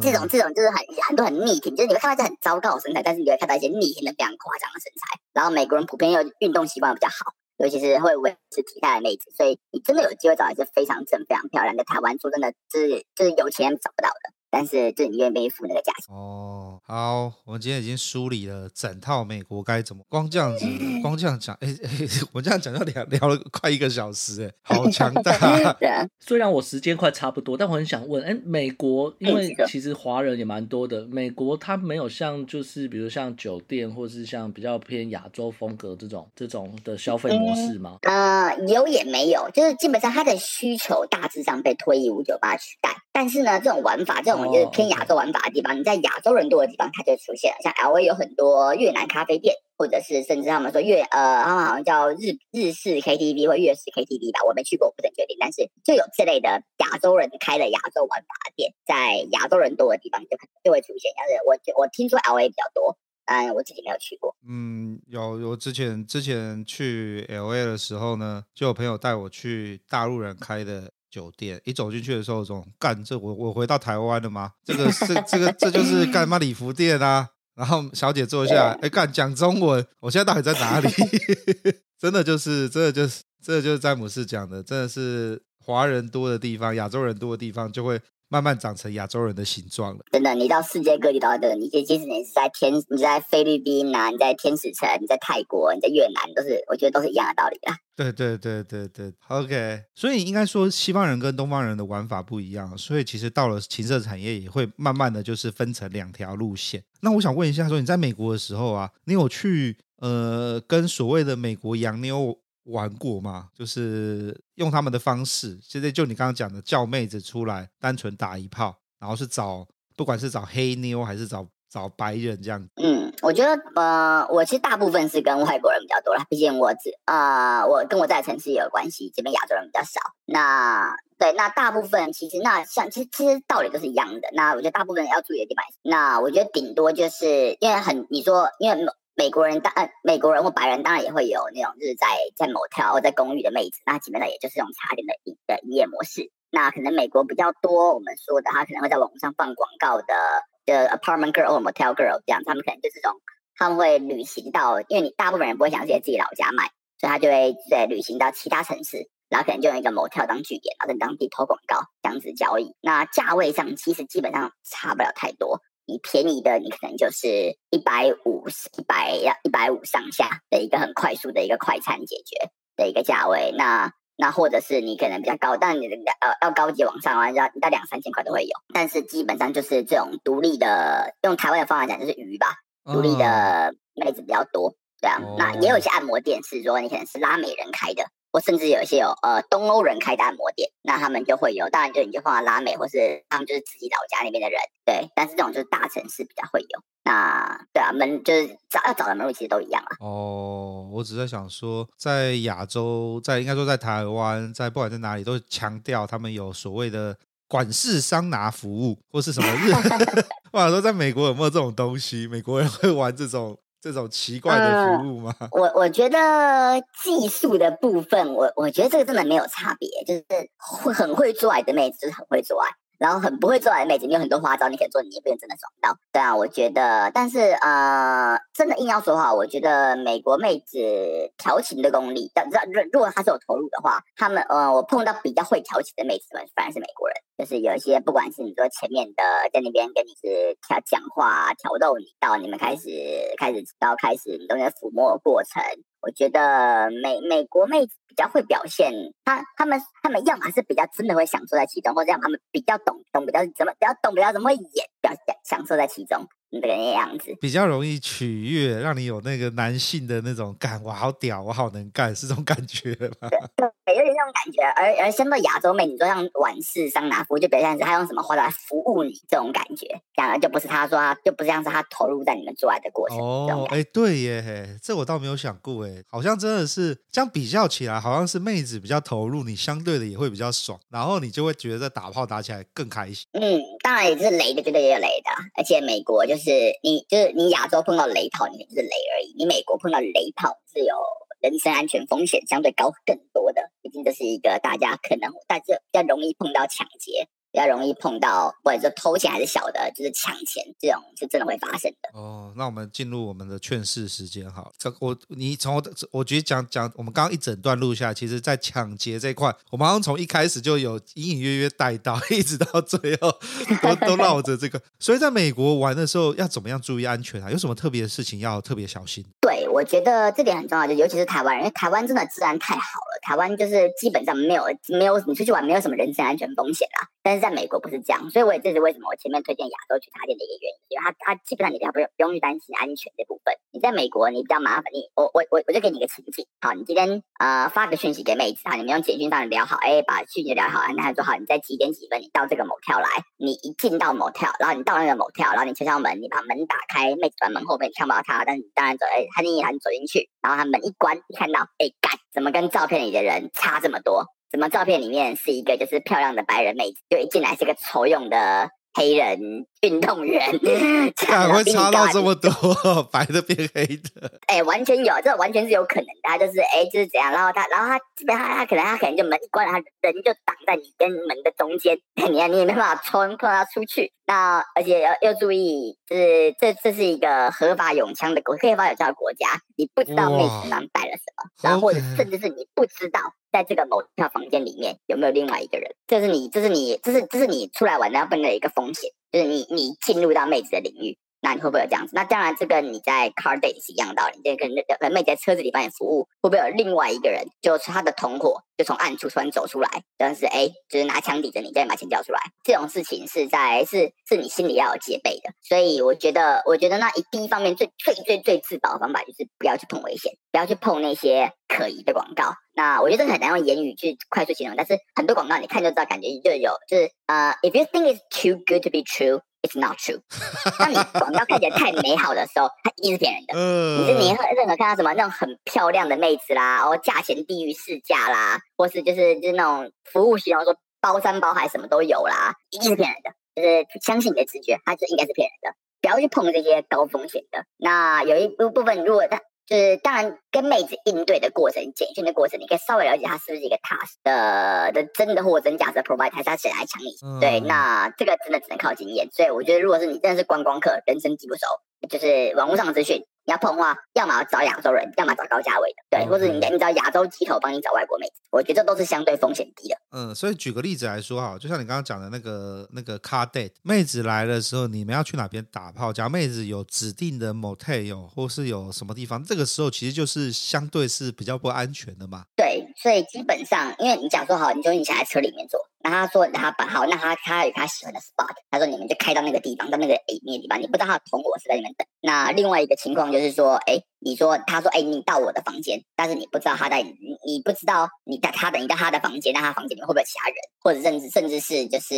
这种这种就是很很多很逆挺，就是你会看到一些很糟糕的身材，但是你会看到一些逆挺的非常夸张的身材。然后美国人普遍又运动习惯比较好，尤其是会维持体态的妹子，所以你真的有机会找一些非常正、非常漂亮的台湾，说真的，就是就是有钱人找不到的。但是，就你愿意付那个价钱哦。好，我们今天已经梳理了整套美国该怎么，光这样子，光这样讲，哎哎，我这样讲要聊聊了快一个小时，哎，好强大。对啊，虽然我时间快差不多，但我很想问，哎，美国因为其实华人也蛮多的，美国它没有像就是比如像酒店或是像比较偏亚洲风格这种这种的消费模式吗？呃，有也没有，就是基本上它的需求大致上被推一五九八取代，但是呢，这种玩法这种。就是偏亚洲玩法的地方，你在亚洲人多的地方，它就出现了。像 LA 有很多越南咖啡店，或者是甚至他们说越呃，他们好像叫日日式 KTV 或粤式 KTV 吧，我没去过，我不是很确定。但是就有这类的亚洲人开的亚洲玩法的店，在亚洲人多的地方就可能就会出现。但是我我听说 LA 比较多，嗯，我自己没有去过。嗯，有我之前之前去 LA 的时候呢，就有朋友带我去大陆人开的。酒店一走进去的时候，总干这我我回到台湾了吗？这个是这个这就是干嘛礼服店啊？然后小姐坐下来，哎干讲中文，我现在到底在哪里？真的就是真的就是这就是詹姆斯讲的，真的是华人多的地方，亚洲人多的地方就会。慢慢长成亚洲人的形状了。真的，你到世界各地都在，你即使你是在天，你在菲律宾啊，你在天使城，你在泰国，你在越南，都是我觉得都是一样的道理啊。对对对对对，OK。所以应该说，西方人跟东方人的玩法不一样，所以其实到了情色产业也会慢慢的就是分成两条路线。那我想问一下，说你在美国的时候啊，你有去呃跟所谓的美国洋妞玩过吗？就是用他们的方式，现在就你刚刚讲的叫妹子出来，单纯打一炮，然后是找，不管是找黑妞还是找找白人这样。嗯，我觉得呃，我其实大部分是跟外国人比较多啦，毕竟我只呃，我跟我在的城市也有关系，这边亚洲人比较少。那对，那大部分其实那像其实其实道理都是一样的。那我觉得大部分要注意的地方，那我觉得顶多就是因为很你说因为。美国人当呃，美国人或白人当然也会有那种就是在在 motel 或在公寓的妹子，那基本上也就是用插电的营的营业模式。那可能美国比较多，我们说的他可能会在网上放广告的的 apartment girl 或 motel girl 这样，他们可能就是这种他们会旅行到，因为你大部分人不会想直接自己老家卖，所以他就会在旅行到其他城市，然后可能就用一个 motel 当据点，然后在当地投广告这样子交易。那价位上其实基本上差不了太多。你便宜的，你可能就是一百五、一百要一百五上下的一个很快速的一个快餐解决的一个价位。那那或者是你可能比较高，但你的呃要高级往上啊，要到两三千块都会有。但是基本上就是这种独立的，用台湾的方法讲就是鱼吧，独立的妹子比较多。这样，哦、那也有一些按摩店是说你可能是拉美人开的。或甚至有一些有呃东欧人开的按摩店，那他们就会有，当然就你就放在拉美，或是他们就是自己老家那边的人，对。但是这种就是大城市比较会有，那对啊，门就是找要找的门路其实都一样啊。哦，我只在想说，在亚洲，在应该说在台湾，在不管在哪里，都强调他们有所谓的管式桑拿服务，或是什么日。我想说，在美国有没有这种东西？美国人会玩这种？这种奇怪的服务吗？呃、我我觉得技术的部分，我我觉得这个真的没有差别，就是会很会做爱的妹子就是很会做爱，然后很不会做爱的妹子，你有很多花招，你可以做，你也不用真的爽到。对啊，我觉得，但是呃，真的硬要说话，我觉得美国妹子调情的功力，要知道，如果她是有投入的话，他们呃，我碰到比较会调情的妹子们，反而是美国人，就是有一些不管是你说前面的在那边跟你是调讲话挑逗你，到你们开始开始到开始你都在抚摸过程。我觉得美美国妹子比较会表现，她她们她们要么是比较真的会享受在其中，或者让他们比较懂懂比较怎么比较懂比较怎么演，比较享受在其中。这个样子比较容易取悦，让你有那个男性的那种感，我好屌，我好能干，是这种感觉吗？对，有点那种感觉。而而相对亚洲妹，你说像婉式桑拿服，就比较像是他用什么话来服务你这种感觉，讲的就不是他说他，就不是像是他投入在你们做爱的过程。哦，哎，对耶，这我倒没有想过，哎，好像真的是这样比较起来，好像是妹子比较投入，你相对的也会比较爽，然后你就会觉得打炮打起来更开心。嗯，当然也是雷的，绝对也有雷的，而且美国就是。是你就是你亚洲碰到雷炮，你就是雷而已。你美国碰到雷炮是有人身安全风险相对高更多的，毕竟这是一个大家可能大家比较容易碰到抢劫。比较容易碰到，或者说偷钱还是小的，就是抢钱这种是真的会发生的。哦，那我们进入我们的劝世时间哈。这我你从我我觉得讲讲，我们刚刚一整段录下来，其实在抢劫这一块，我们好像从一开始就有隐隐约约带到，一直到最后 都都绕着这个。所以在美国玩的时候要怎么样注意安全啊？有什么特别的事情要特别小心？对，我觉得这点很重要，就尤其是台湾人，因为台湾真的治安太好了，台湾就是基本上没有没有你出去玩没有什么人身安全风险啦。但是在美国不是这样，所以我也这是为什么我前面推荐亚洲去插电的一个原因，因为它它基本上你比较不用不用去担心安全这部分。你在美国你比较麻烦，你我我我我就给你一个情景，好，你今天呃发个讯息给妹子，啊，你们用简讯上聊好，哎，把讯息聊好，那他说好，你在几点几分你到这个某跳来，你一进到某跳然后你到那个某跳然后你敲敲门，你把门打开，妹子在门后面看不到她，但是当然走，哎，他你走进去，然后他门一关，看到，哎，干，怎么跟照片里的人差这么多？怎么照片里面是一个就是漂亮的白人妹子，就一进来是个丑用的黑人运动员，咋会差到这么多？白的变黑的？哎、欸，完全有，这完全是有可能的。他就是哎、欸，就是怎样。然后他，然后他基本上他可能他可能就门一关了，他人就挡在你跟门的中间，你你也没办法冲，碰他出去。那而且要要注意，就是这这是一个合法拥枪的国，合法有枪的国家，你不知道妹子上带了什么，然后或者甚至是你不知道。在这个某套房间里面有没有另外一个人？这是你，这是你，这是这是你出来玩的要分的一个风险，就是你你进入到妹子的领域。那你会不会有这样子？那当然，这跟你在 car date 是一样道理。这跟跟妹在车子里帮你服务，会不会有另外一个人，就是他的同伙，就从暗处突然走出来，但是哎，就是拿枪抵着你，叫你把钱交出来。这种事情是在是是你心里要有戒备的。所以我觉得，我觉得那一第一方面最最最最自保的方法就是不要去碰危险，不要去碰那些可疑的广告。那我觉得这很难用言语去快速形容，但是很多广告你看就知道，感觉就有就是呃，if you think it's too good to be true。It's not true。当你广告看起来太美好的时候，它一定是骗人的。嗯，你是你任何看到什么那种很漂亮的妹子啦，哦，价钱低于市价啦，或是就是就是那种服务形容说包山包海什么都有啦，一定是骗人的。就是相信你的直觉，它就应该是骗人的，不要去碰这些高风险的。那有一部部分，如果它。就是当然，跟妹子应对的过程、简讯的过程，你可以稍微了解他是不是一个 task 的的真的货真假的 provider，还是他谁来抢你？嗯、对，那这个真的只能靠经验。所以我觉得，如果是你真的是观光客，人生地不熟，就是网络上的资讯。你要碰的话，要么找亚洲人，要么找高价位的，对.或者你你找亚洲机头帮你找外国妹子，我觉得这都是相对风险低的。嗯，所以举个例子来说哈，就像你刚刚讲的那个那个 car date，妹子来的时候，你们要去哪边打炮？假如妹子有指定的 motel，或是有什么地方，这个时候其实就是相对是比较不安全的嘛。对，所以基本上，因为你假如说好，你就你想在车里面坐。那他说他把好，那他他有他喜欢的 spot，他说你们就开到那个地方，到那个 A 那个地方，你不知道他同伙是在里面等。那另外一个情况就是说，哎，你说他说哎，你到我的房间，但是你不知道他在，你不知道你在他等你到他的房间，那他房间里面会不会有其他人，或者甚至甚至是就是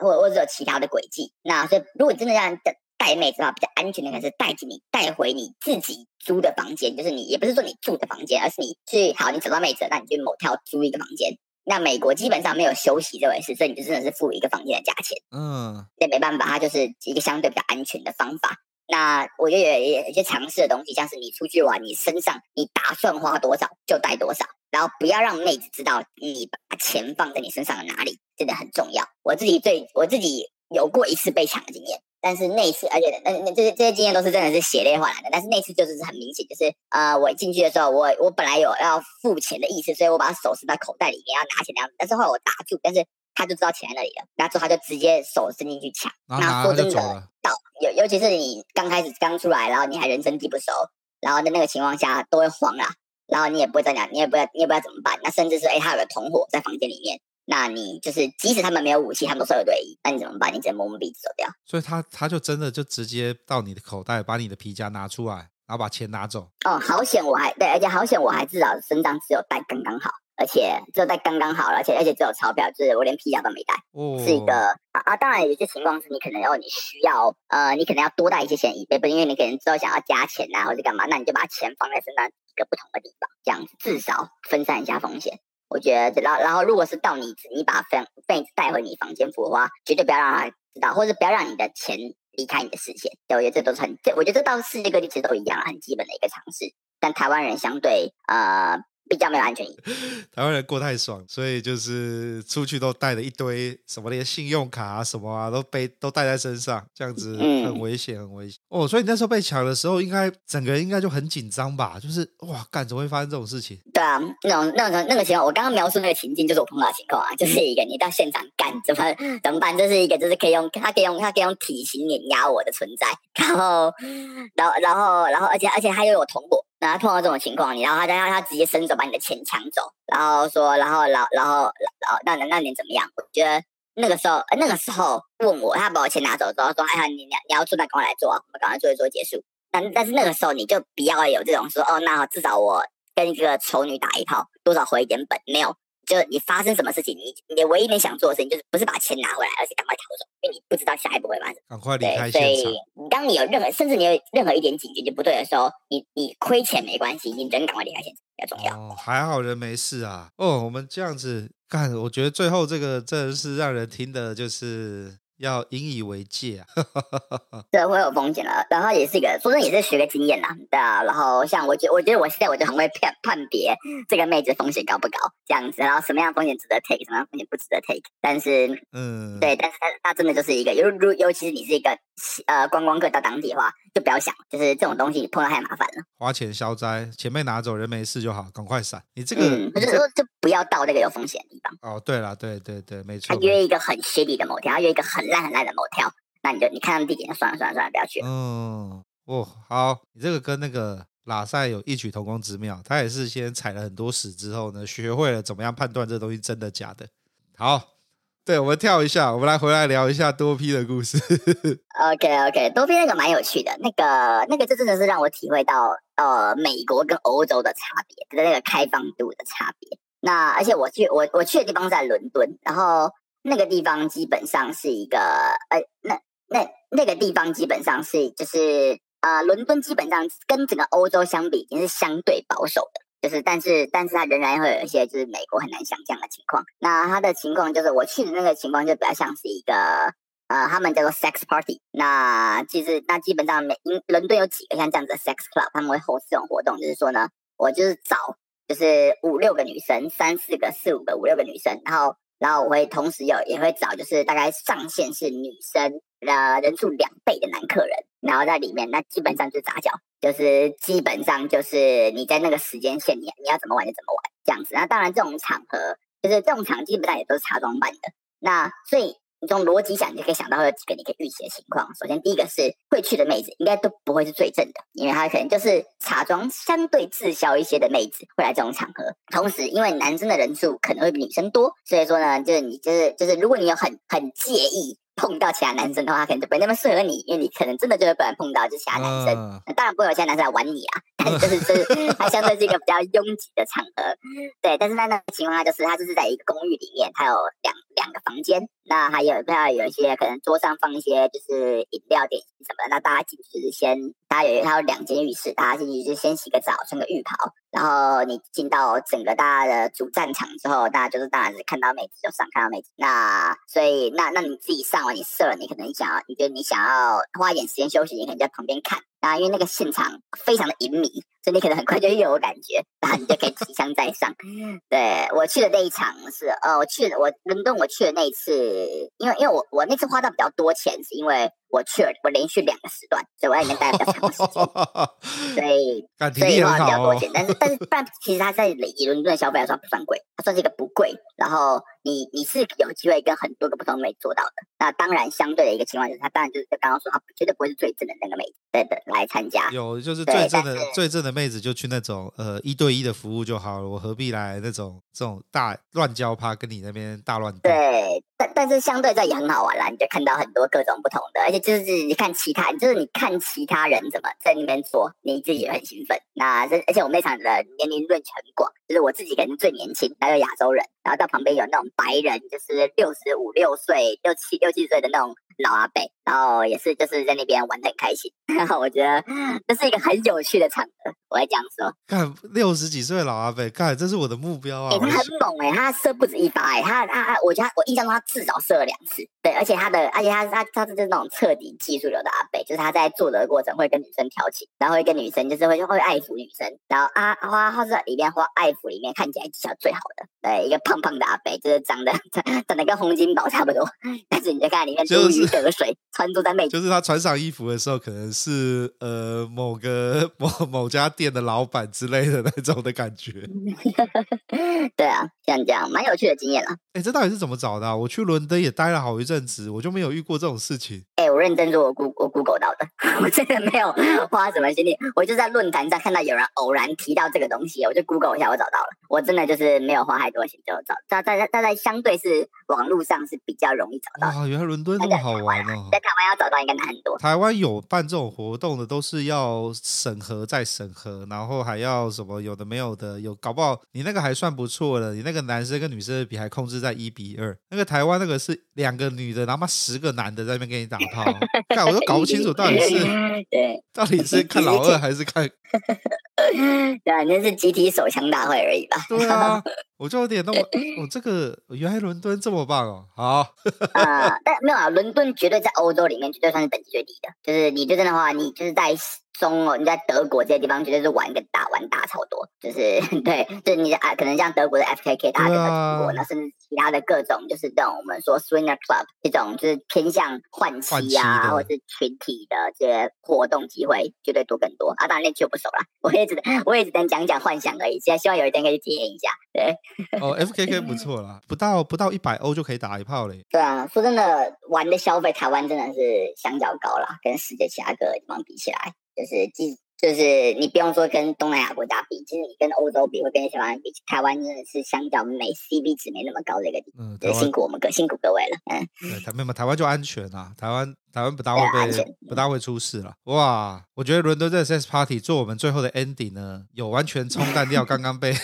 或或者有其他的轨迹。那所以如果你真的让人等带妹子的话，比较安全的可能是带着你带回你自己租的房间，就是你也不是说你住的房间，而是你去好，你找到妹子，那你去某条租一个房间。那美国基本上没有休息这回事，所以你就真的是付一个房间的价钱。嗯，那没办法，它就是一个相对比较安全的方法。那我觉得有有一些尝试的东西，像是你出去玩，你身上你打算花多少就带多少，然后不要让妹子知道你把钱放在你身上的哪里。真的很重要。我自己最我自己有过一次被抢的经验。但是那一次，而且那那这些这些经验都是真的是血泪换来的。但是那次就是很明显，就是呃，我进去的时候，我我本来有要付钱的意思，所以我把手伸到口袋里面要拿钱的样子。但是后来我打住，但是他就知道钱在那里了，然后之后他就直接手伸进去抢。那说真的，到尤尤其是你刚开始刚出来，然后你还人生地不熟，然后在那个情况下都会慌啊，然后你也不会再讲，你也不知道你也不知道怎么办。那甚至是哎，他有个同伙在房间里面。那你就是，即使他们没有武器，他们都是二对一，那你怎么办？你只能摸摸鼻子走掉。所以他他就真的就直接到你的口袋，把你的皮夹拿出来，然后把钱拿走。哦，好险我还对，而且好险我还至少身上只有带刚刚好，而且只有带刚刚好，而且而且只有钞票，就是我连皮夹都没带。哦，是一个啊啊，当然有些情况是你可能要你需要呃，你可能要多带一些钱以备，不因为你可能之后想要加钱啊，或者干嘛，那你就把钱放在身上一个不同的地方，这样子至少分散一下风险。我觉得，然后然后，如果是到你你把粉被子带回你房间付的话，绝对不要让他知道，或者不要让你的钱离开你的视线。对，我觉得这都是很，这我觉得这到世界各地其实都一样，很基本的一个常识。但台湾人相对呃。比较没有安全意 识。台湾人过太爽，所以就是出去都带了一堆什么，连信用卡啊什么啊都背都带在身上，这样子很危险，很危险。哦，所以你那时候被抢的时候，应该整个人应该就很紧张吧？就是哇，干怎么会发生这种事情？对啊，那种那种那个情况，我刚刚描述那个情境就是我碰到的情况啊，就是一个你到现场干怎么怎么办？这是一个就是可以用他可以用他可以用体型碾压我的存在，然后然后然后然后而且而且他又有同伙。然后碰到这种情况，你然后他他他直接伸手把你的钱抢走，然后说，然后然后然后然后那那那你怎么样？我觉得那个时候那个时候问我，他把我钱拿走之后说，哎呀，你你你要出那跟我来做，我们赶快做一做结束。但但是那个时候你就不要有这种说，哦，那，至少我跟一个丑女打一炮，多少回一点本，没有。就你发生什么事情，你你唯一能想做的事情就是不是把钱拿回来，而是赶快逃走，因为你不知道下一步会发生。赶快离开现场。所以，当你有任何，甚至你有任何一点警觉就不对的时候，你你亏钱没关系，你人赶快离开现场比较重要。哦，还好人没事啊。哦，我们这样子干，我觉得最后这个真的是让人听的，就是。要引以为戒啊！对，会有风险的。然后也是一个，说真的也是学个经验啦。对啊，然后像我觉，我觉得我现在我就很会判判别这个妹子风险高不高这样子，然后什么样风险值得 take，什么样风险不值得 take。但是，嗯，对，但是它它真的就是一个，尤如尤其是你是一个呃观光客到当地的话，就不要想，就是这种东西碰到太麻烦了。花钱消灾，钱被拿走，人没事就好，赶快闪。你这个，嗯，我就说就不要到那个有风险的地方。哦，对了，对对对，没错。他约一个很 shady 的 motel，他约一个很。烂很烂的 motel，那你就你看到地点，算了算了算了，不要去。嗯，哦，好，你这个跟那个拉塞有异曲同工之妙，他也是先踩了很多屎之后呢，学会了怎么样判断这东西真的假的。好，对，我们跳一下，我们来回来聊一下多 P 的故事。OK OK，多 P 那个蛮有趣的，那个那个这真的是让我体会到呃美国跟欧洲的差别，就是那个开放度的差别。那而且我去我我去的地方在伦敦，然后。那个地方基本上是一个，呃，那那那个地方基本上是就是，呃，伦敦基本上跟整个欧洲相比，已经是相对保守的，就是，但是但是它仍然会有一些就是美国很难想象的情况。那它的情况就是我去的那个情况就比较像是一个，呃，他们叫做 sex party。那其实那基本上每英伦敦有几个像这样子的 sex club，他们会 host 这种活动，就是说呢，我就是找就是五六个女生，三四个、四五个、五六个女生，然后。然后我会同时有也会找，就是大概上限是女生的人数两倍的男客人，然后在里面，那基本上就是杂交，就是基本上就是你在那个时间线，你你要怎么玩就怎么玩这样子。那当然这种场合，就是这种场基本上也都是茶庄办的。那所以。从逻辑想，你就可以想到有几个你可以预期的情况。首先，第一个是会去的妹子，应该都不会是最正的，因为她可能就是茶庄相对滞销一些的妹子会来这种场合。同时，因为男生的人数可能会比女生多，所以说呢，就是你就是就是，如果你有很很介意。碰到其他男生的话，可能就不会那么适合你，因为你可能真的就会不然碰到就其他男生。那、当然不会有其他男生来玩你啊，就是就是它相对是一个比较拥挤的场合。对，但是在那个情况下，就是它就是在一个公寓里面，它有两两个房间，那还有还有有一些可能桌上放一些就是饮料点心什么的，那大家进去是先，大家有它有两间浴室，大家进去就先洗个澡，穿个浴袍。然后你进到整个大家的主战场之后，大家就是当然是看到妹子就上，看到妹子。那所以那那你自己上完你射了，你可能想要，你觉得你想要花一点时间休息，你可能在旁边看。啊因为那个现场非常的隐秘，所以你可能很快就又有感觉，然后你就可以提枪再上。对，我去的那一场是，呃，我去我伦敦我去的那一次，因为因为我我那次花到比较多钱，是因为。我去了，我连续两个时段，所以我在里面待了比较长时间，所以所以花了比较多钱。但是但是，但其实它在以伦敦的消费来说不算贵，它算是一个不贵。然后你你是有机会跟很多个不同美做到的。那当然，相对的一个情况就是，他当然就是刚刚说，它绝对不会是最正的那个妹子，对的来参加。有就是最正的最正的妹子就去那种呃一对一的服务就好了，我何必来那种这种大乱交趴跟你那边大乱？对，但但是相对这也很好玩啦，你就看到很多各种不同的，而且。就是你看其他，就是你看其他人怎么在那边做，你自己也很兴奋。那这而且我们那场的年龄 range 很广，就是我自己可能最年轻，还有亚洲人，然后到旁边有那种白人，就是六十五六岁、六七六七岁的那种。老阿伯，然后也是就是在那边玩的很开心，然 后我觉得这是一个很有趣的场合，我会这样说。看六十几岁老阿伯，看这是我的目标啊！欸、他很猛哎、欸，他射不止一发哎、欸，他他他，我觉得我印象中他至少射了两次。对，而且他的，而且他他他是那种彻底技术流的阿伯，就是他在做的过程会跟女生调情，然后会跟女生就是会会爱抚女生，然后啊花他是里面花爱抚里面看起来技巧最好的，对，一个胖胖的阿伯，就是长得 长得跟洪金宝差不多，但是你就看里面如鱼得水，穿着在美，就是他穿上衣服的时候，可能是呃某个某某家店的老板之类的那种的感觉。对啊，像这样蛮有趣的经验了。哎，这到底是怎么找的啊？我去伦敦也待了好一阵子，我就没有遇过这种事情。哎，我认真说，我 Google 我 Google 到的，我真的没有花什么心力，我就在论坛上看到有人偶然提到这个东西，我就 Google 一下，我找到了。我真的就是没有花太多钱就找，在在但在相对是网络上是比较容易找到。哇，原来伦敦那么好玩哦！在台湾要找到应该难很多。台湾有办这种活动的，都是要审核再审核，然后还要什么有的没有的，有搞不好你那个还算不错的，你那个男生跟女生的比还控制在一比二。那个台湾那个是两个女的，然后嘛十个男的在那边给你打炮，看我都搞不清楚到底是 对，到底是看老二还是看，对反正是集体手枪大会而已吧？对啊，我就有点那么，我、哦、这个原来伦敦这么棒哦，好啊、呃，但没有啊，伦敦绝对在欧洲里面绝对算是等级最低的，就是你这边的话，你就是在。中哦，你在德国这些地方绝对是玩个大玩大超多，就是 对，就是你啊，可能像德国的 FKK 大家都听过，那甚至其他的各种，就是这种我们说 Swinger Club 这种，就是偏向换妻啊，或者是群体的这些活动机会绝对多更多啊。当然那就不熟了，我也只能我也只能讲讲幻想而已，现在希望有一天可以体验一下。对，哦，FKK 不错啦，不到不到一百欧就可以打一炮嘞。对啊，说真的，玩的消费台湾真的是相较高啦，跟世界其他各个地方比起来。就是，即就是你不用说跟东南亚国家比，其实你跟欧洲比，会跟台湾比，台湾真的是相较美 CP 值没那么高的一个地方。嗯，辛苦我们各辛苦各位了。嗯，对，台没有台湾就安全啊，台湾。台湾不大会被不大会出事了，哇！我觉得伦敦这个 sex party 做我们最后的 ending 呢，有完全冲淡掉刚刚被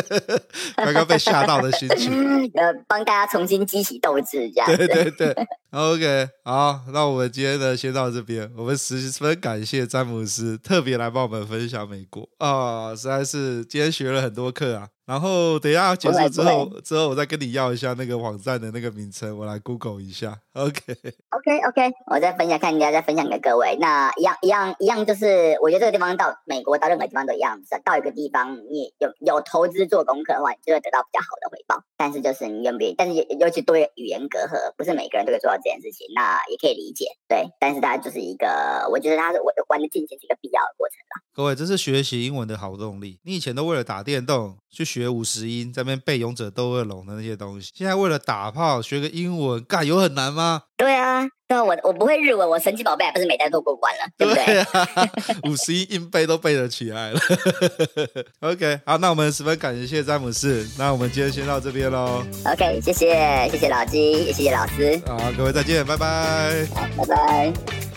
刚刚被吓到的心情，呃，帮大家重新激起斗志，这样。对对对，OK，好，那我们今天呢先到这边，我们十分感谢詹姆斯特别来帮我们分享美国啊，实在是今天学了很多课啊。然后等一下结束之后，之后我再跟你要一下那个网站的那个名称，我来 Google 一下。OK，OK，OK，我再分享，看人家再分享给各位。那一样一样一样，就是我觉得这个地方到美国到任何地方都一样，到一个地方你有有投资做功课的话，你就会得到比较好的回报。但是就是你愿不愿意，但是尤其对于语言隔阂，不是每个人都可以做到这件事情，那也可以理解。对，但是大家就是一个，我觉得它是我玩的进行是一个必要的过程啦。各位，这是学习英文的好动力。你以前都为了打电动去学五十音，在那边背勇者斗恶龙的那些东西，现在为了打炮学个英文，干有很难吗？对啊，对啊，我我不会日文，我神奇宝贝还不是每代都过关了，对不对？对啊，五十音硬背都背得起来了。OK，好，那我们十分感谢詹姆斯，那我们今天先到这边喽。OK，谢谢谢谢老鸡，也谢谢老师。好，各位再见，拜拜。好，拜拜。